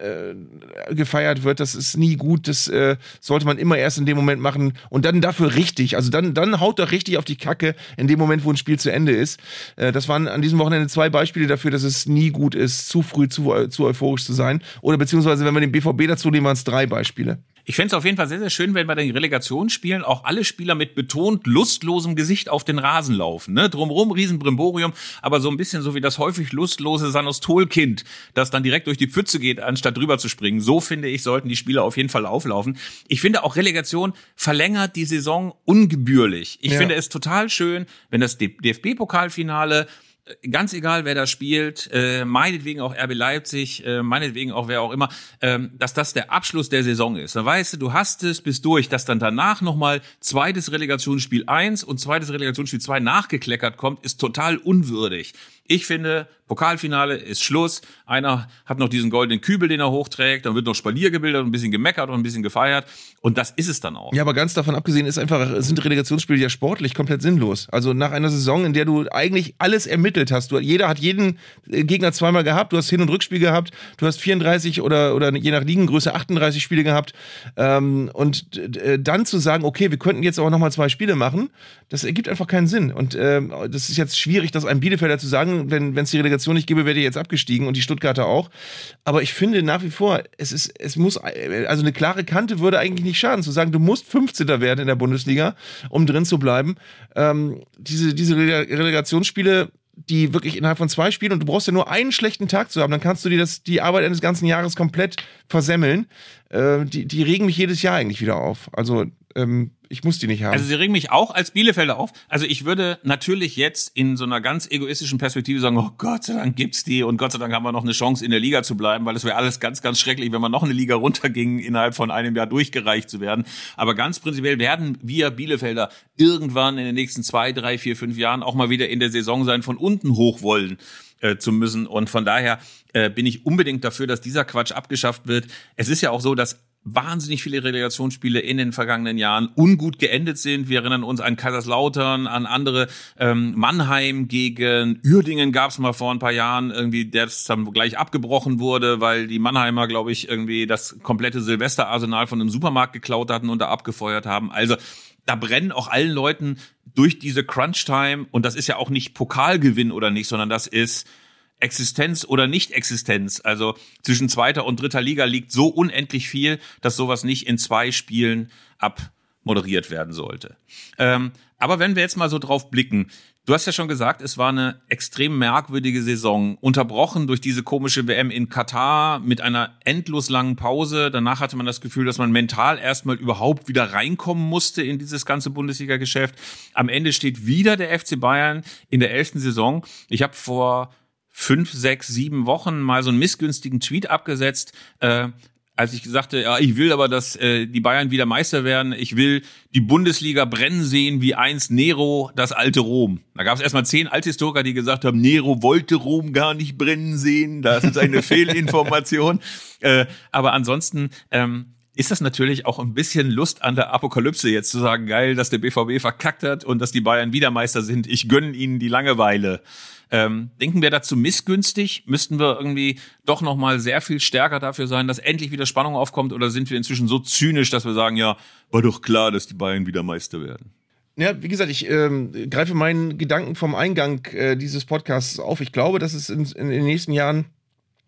äh, gefeiert wird. Das ist nie gut. Das äh, sollte man immer erst in dem Moment machen und dann dafür richtig. Also dann, dann haut doch richtig auf die Kacke in dem Moment, wo ein Spiel zu Ende ist. Äh, das waren an diesem Wochenende zwei Beispiele dafür, dass es nie gut ist, zu früh zu, zu euphorisch zu sein. Oder beziehungsweise, wenn wir den BVB dazu nehmen, waren es drei Beispiele. Ich fände es auf jeden Fall sehr, sehr schön, wenn bei den Relegationsspielen auch alle Spieler mit betont lustlosem Gesicht auf den Rasen laufen. Ne? Drumrum Riesenbrimborium, aber so ein bisschen so wie das häufig lustlose Sanostol-Kind, das dann direkt durch die Pfütze geht, anstatt drüber zu springen. So finde ich, sollten die Spieler auf jeden Fall auflaufen. Ich finde auch Relegation verlängert die Saison ungebührlich. Ich ja. finde es total schön, wenn das DFB-Pokalfinale ganz egal, wer da spielt, äh, meinetwegen auch RB Leipzig, äh, meinetwegen auch wer auch immer, ähm, dass das der Abschluss der Saison ist. Da weißt du, du hast es bis durch, dass dann danach nochmal zweites Relegationsspiel eins und zweites Relegationsspiel zwei nachgekleckert kommt, ist total unwürdig. Ich finde, Pokalfinale ist Schluss. Einer hat noch diesen goldenen Kübel, den er hochträgt. Dann wird noch Spalier gebildet und ein bisschen gemeckert und ein bisschen gefeiert. Und das ist es dann auch. Ja, aber ganz davon abgesehen ist einfach, sind Relegationsspiele ja sportlich komplett sinnlos. Also nach einer Saison, in der du eigentlich alles ermittelt hast. Du, jeder hat jeden äh, Gegner zweimal gehabt. Du hast Hin- und Rückspiel gehabt. Du hast 34 oder, oder je nach Ligengröße 38 Spiele gehabt. Ähm, und äh, dann zu sagen, okay, wir könnten jetzt aber nochmal zwei Spiele machen, das ergibt einfach keinen Sinn. Und ähm, das ist jetzt schwierig, das einem Bielefelder zu sagen, wenn es die Relegation nicht gäbe, wäre ihr jetzt abgestiegen und die Stuttgarter auch. Aber ich finde nach wie vor, es ist, es muss, also eine klare Kante würde eigentlich nicht schaden, zu sagen, du musst 15. werden in der Bundesliga, um drin zu bleiben. Ähm, diese, diese Relegationsspiele, die wirklich innerhalb von zwei Spielen und du brauchst ja nur einen schlechten Tag zu haben, dann kannst du dir das, die Arbeit eines ganzen Jahres komplett versemmeln. Äh, die, die regen mich jedes Jahr eigentlich wieder auf. Also ähm, ich muss die nicht haben. Also sie regen mich auch als Bielefelder auf. Also ich würde natürlich jetzt in so einer ganz egoistischen Perspektive sagen, oh Gott sei Dank gibt's die und Gott sei Dank haben wir noch eine Chance in der Liga zu bleiben, weil es wäre alles ganz, ganz schrecklich, wenn man noch eine Liga runterging, innerhalb von einem Jahr durchgereicht zu werden. Aber ganz prinzipiell werden wir Bielefelder irgendwann in den nächsten zwei, drei, vier, fünf Jahren auch mal wieder in der Saison sein, von unten hoch wollen äh, zu müssen. Und von daher äh, bin ich unbedingt dafür, dass dieser Quatsch abgeschafft wird. Es ist ja auch so, dass wahnsinnig viele Relegationsspiele in den vergangenen Jahren ungut geendet sind. Wir erinnern uns an Kaiserslautern, an andere ähm, Mannheim gegen Uerdingen gab es mal vor ein paar Jahren irgendwie, der dann gleich abgebrochen wurde, weil die Mannheimer, glaube ich, irgendwie das komplette Silvesterarsenal von einem Supermarkt geklaut hatten und da abgefeuert haben. Also da brennen auch allen Leuten durch diese Crunch-Time und das ist ja auch nicht Pokalgewinn oder nicht, sondern das ist Existenz oder Nicht-Existenz. Also zwischen zweiter und dritter Liga liegt so unendlich viel, dass sowas nicht in zwei Spielen abmoderiert werden sollte. Ähm, aber wenn wir jetzt mal so drauf blicken, Du hast ja schon gesagt, es war eine extrem merkwürdige Saison, unterbrochen durch diese komische WM in Katar mit einer endlos langen Pause. Danach hatte man das Gefühl, dass man mental erstmal überhaupt wieder reinkommen musste in dieses ganze Bundesliga-Geschäft. Am Ende steht wieder der FC Bayern in der elften Saison. Ich habe vor fünf, sechs, sieben Wochen mal so einen missgünstigen Tweet abgesetzt. Äh, als ich sagte, ja, ich will aber, dass äh, die Bayern wieder Meister werden, ich will die Bundesliga brennen sehen wie einst Nero das alte Rom. Da gab es erstmal zehn Althistoriker, die gesagt haben, Nero wollte Rom gar nicht brennen sehen, das ist eine Fehlinformation. Äh, aber ansonsten ähm, ist das natürlich auch ein bisschen Lust an der Apokalypse jetzt zu sagen, geil, dass der BVB verkackt hat und dass die Bayern wieder Meister sind. Ich gönne ihnen die Langeweile. Ähm, denken wir dazu missgünstig? Müssten wir irgendwie doch noch mal sehr viel stärker dafür sein, dass endlich wieder Spannung aufkommt? Oder sind wir inzwischen so zynisch, dass wir sagen, ja, war doch klar, dass die Bayern wieder Meister werden? Ja, wie gesagt, ich ähm, greife meinen Gedanken vom Eingang äh, dieses Podcasts auf. Ich glaube, dass es in, in, den nächsten Jahren,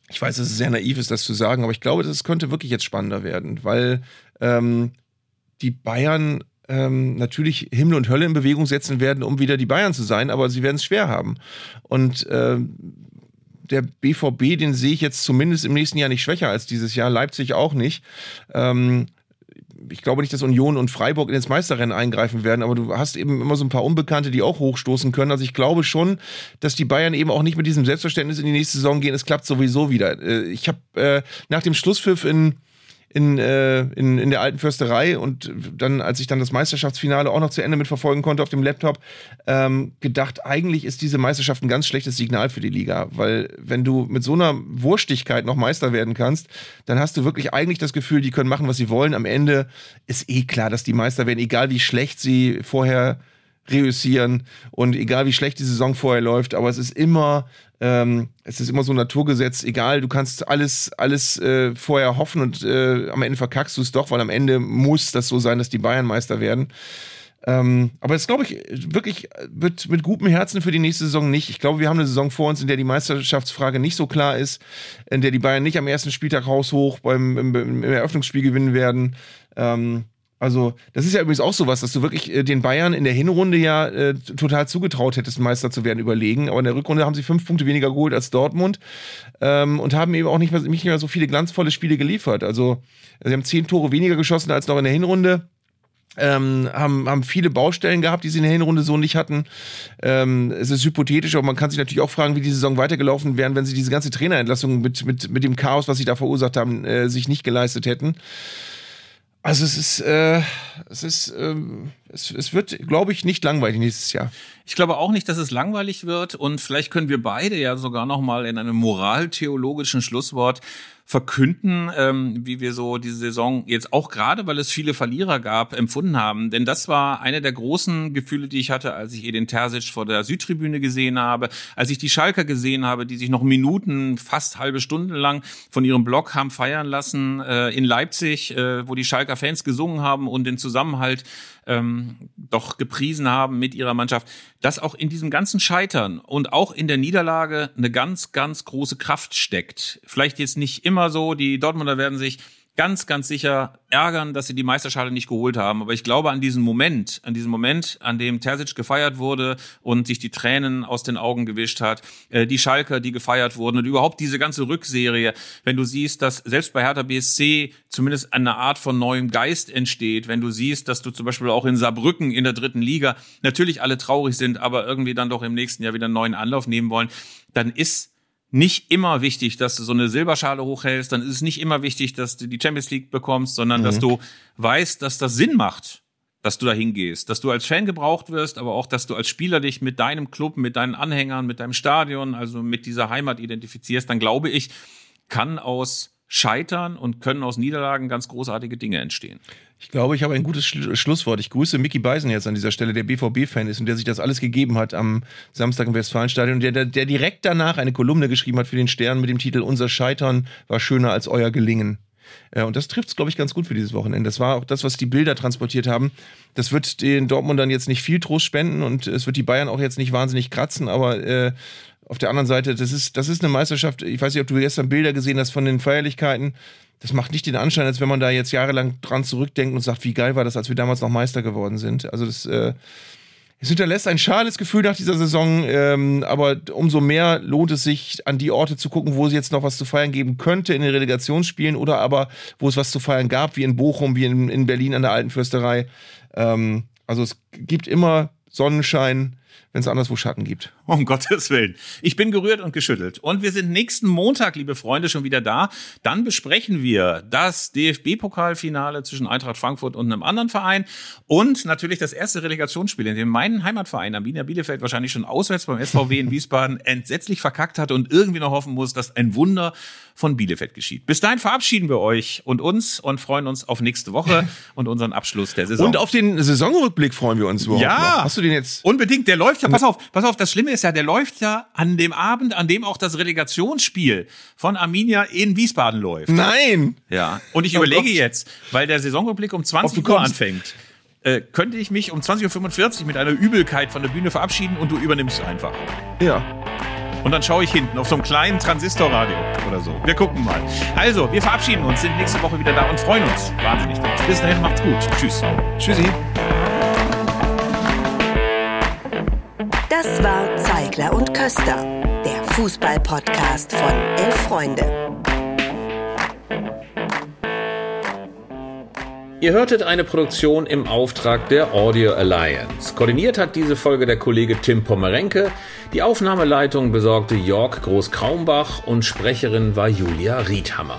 ich weiß, dass es sehr naiv ist, das zu sagen, aber ich glaube, dass es könnte wirklich jetzt spannender werden, weil ähm, die Bayern ähm, natürlich Himmel und Hölle in Bewegung setzen werden, um wieder die Bayern zu sein, aber sie werden es schwer haben. Und ähm, der BVB, den sehe ich jetzt zumindest im nächsten Jahr nicht schwächer als dieses Jahr, Leipzig auch nicht. Ähm, ich glaube nicht, dass Union und Freiburg ins Meisterrennen eingreifen werden, aber du hast eben immer so ein paar Unbekannte, die auch hochstoßen können. Also ich glaube schon, dass die Bayern eben auch nicht mit diesem Selbstverständnis in die nächste Saison gehen. Es klappt sowieso wieder. Äh, ich habe äh, nach dem Schlusspfiff in in, äh, in, in der alten Försterei und dann, als ich dann das Meisterschaftsfinale auch noch zu Ende mitverfolgen konnte auf dem Laptop, ähm, gedacht, eigentlich ist diese Meisterschaft ein ganz schlechtes Signal für die Liga, weil wenn du mit so einer Wurstigkeit noch Meister werden kannst, dann hast du wirklich eigentlich das Gefühl, die können machen, was sie wollen. Am Ende ist eh klar, dass die Meister werden, egal wie schlecht sie vorher reüssieren und egal wie schlecht die Saison vorher läuft, aber es ist immer ähm, es ist immer so ein Naturgesetz, egal, du kannst alles, alles äh, vorher hoffen und äh, am Ende verkackst du es doch, weil am Ende muss das so sein, dass die Bayern Meister werden. Ähm, aber das glaube ich wirklich wird mit gutem Herzen für die nächste Saison nicht. Ich glaube, wir haben eine Saison vor uns, in der die Meisterschaftsfrage nicht so klar ist, in der die Bayern nicht am ersten Spieltag haushoch beim im, im Eröffnungsspiel gewinnen werden. Ähm, also, das ist ja übrigens auch sowas, dass du wirklich äh, den Bayern in der Hinrunde ja äh, total zugetraut hättest, Meister zu werden, überlegen. Aber in der Rückrunde haben sie fünf Punkte weniger geholt als Dortmund ähm, und haben eben auch nicht mehr, nicht mehr so viele glanzvolle Spiele geliefert. Also, sie haben zehn Tore weniger geschossen als noch in der Hinrunde. Ähm, haben, haben viele Baustellen gehabt, die sie in der Hinrunde so nicht hatten. Ähm, es ist hypothetisch, aber man kann sich natürlich auch fragen, wie die Saison weitergelaufen wäre, wenn sie diese ganze Trainerentlassung mit, mit, mit dem Chaos, was sie da verursacht haben, äh, sich nicht geleistet hätten. Also es ist, äh, es ist, ähm, es, es wird, glaube ich, nicht langweilig nächstes Jahr. Ich glaube auch nicht, dass es langweilig wird und vielleicht können wir beide ja sogar noch mal in einem moraltheologischen Schlusswort verkünden, ähm, wie wir so diese Saison jetzt auch gerade, weil es viele Verlierer gab, empfunden haben. Denn das war eine der großen Gefühle, die ich hatte, als ich Edin Terzic vor der Südtribüne gesehen habe, als ich die Schalker gesehen habe, die sich noch Minuten, fast halbe Stunden lang von ihrem Blog haben feiern lassen äh, in Leipzig, äh, wo die Schalker Fans gesungen haben und den Zusammenhalt ähm, doch gepriesen haben mit ihrer Mannschaft, dass auch in diesem ganzen Scheitern und auch in der Niederlage eine ganz, ganz große Kraft steckt. Vielleicht jetzt nicht immer so, die Dortmunder werden sich ganz, ganz sicher ärgern, dass sie die Meisterschale nicht geholt haben. Aber ich glaube an diesen Moment, an diesen Moment, an dem Terzic gefeiert wurde und sich die Tränen aus den Augen gewischt hat, äh, die Schalker, die gefeiert wurden und überhaupt diese ganze Rückserie, wenn du siehst, dass selbst bei Hertha BSC zumindest eine Art von neuem Geist entsteht, wenn du siehst, dass du zum Beispiel auch in Saarbrücken in der dritten Liga natürlich alle traurig sind, aber irgendwie dann doch im nächsten Jahr wieder einen neuen Anlauf nehmen wollen, dann ist nicht immer wichtig, dass du so eine Silberschale hochhältst, dann ist es nicht immer wichtig, dass du die Champions League bekommst, sondern mhm. dass du weißt, dass das Sinn macht, dass du da hingehst, dass du als Fan gebraucht wirst, aber auch, dass du als Spieler dich mit deinem Club, mit deinen Anhängern, mit deinem Stadion, also mit dieser Heimat identifizierst, dann glaube ich, kann aus Scheitern und können aus Niederlagen ganz großartige Dinge entstehen. Ich glaube, ich habe ein gutes Schlusswort. Ich grüße Mickey Beisen jetzt an dieser Stelle, der BVB-Fan ist und der sich das alles gegeben hat am Samstag im Westfalenstadion und der, der, der direkt danach eine Kolumne geschrieben hat für den Stern mit dem Titel Unser Scheitern war schöner als euer Gelingen. Ja, und das trifft es, glaube ich, ganz gut für dieses Wochenende. Das war auch das, was die Bilder transportiert haben. Das wird den Dortmundern jetzt nicht viel Trost spenden und es wird die Bayern auch jetzt nicht wahnsinnig kratzen, aber äh, auf der anderen Seite, das ist, das ist eine Meisterschaft. Ich weiß nicht, ob du gestern Bilder gesehen hast von den Feierlichkeiten. Das macht nicht den Anschein, als wenn man da jetzt jahrelang dran zurückdenkt und sagt, wie geil war das, als wir damals noch Meister geworden sind. Also das, äh, es hinterlässt ein schales Gefühl nach dieser Saison, ähm, aber umso mehr lohnt es sich, an die Orte zu gucken, wo es jetzt noch was zu feiern geben könnte in den Relegationsspielen oder aber wo es was zu feiern gab, wie in Bochum, wie in, in Berlin an der Alten Fürsterei. Ähm, also es gibt immer Sonnenschein, wenn es anderswo Schatten gibt. Um Gottes Willen. Ich bin gerührt und geschüttelt. Und wir sind nächsten Montag, liebe Freunde, schon wieder da. Dann besprechen wir das DFB-Pokalfinale zwischen Eintracht Frankfurt und einem anderen Verein und natürlich das erste Relegationsspiel, in dem mein Heimatverein Arminia Bielefeld wahrscheinlich schon auswärts beim SVW in Wiesbaden entsetzlich verkackt hat und irgendwie noch hoffen muss, dass ein Wunder von Bielefeld geschieht. Bis dahin verabschieden wir euch und uns und freuen uns auf nächste Woche und unseren Abschluss der Saison. Und auf den Saisonrückblick freuen wir uns überhaupt Ja. noch. Hast du den jetzt? Unbedingt, der läuft ja, pass auf, pass auf, das Schlimme ist ja, der läuft ja an dem Abend, an dem auch das Relegationsspiel von Arminia in Wiesbaden läuft. Nein! Ja. Und ich Oh überlege Gott. jetzt, weil der Saisonrückblick um 20 Ob du Uhr anfängt, äh, könnte ich mich um 20.45 Uhr mit einer Übelkeit von der Bühne verabschieden und du übernimmst einfach. Ja. Und dann schaue ich hinten auf so einem kleinen Transistorradio oder so. Wir gucken mal. Also, wir verabschieden uns, sind nächste Woche wieder da und freuen uns wahnsinnig. Bis dahin, macht's gut. Tschüss. Tschüssi. War Zeigler und Köster, der Fußball-Podcast von Elf Freunde. Ihr hörtet eine Produktion im Auftrag der Audio Alliance. Koordiniert hat diese Folge der Kollege Tim Pommerenke. Die Aufnahmeleitung besorgte Jörg Groß-Kraumbach und Sprecherin war Julia Riedhammer.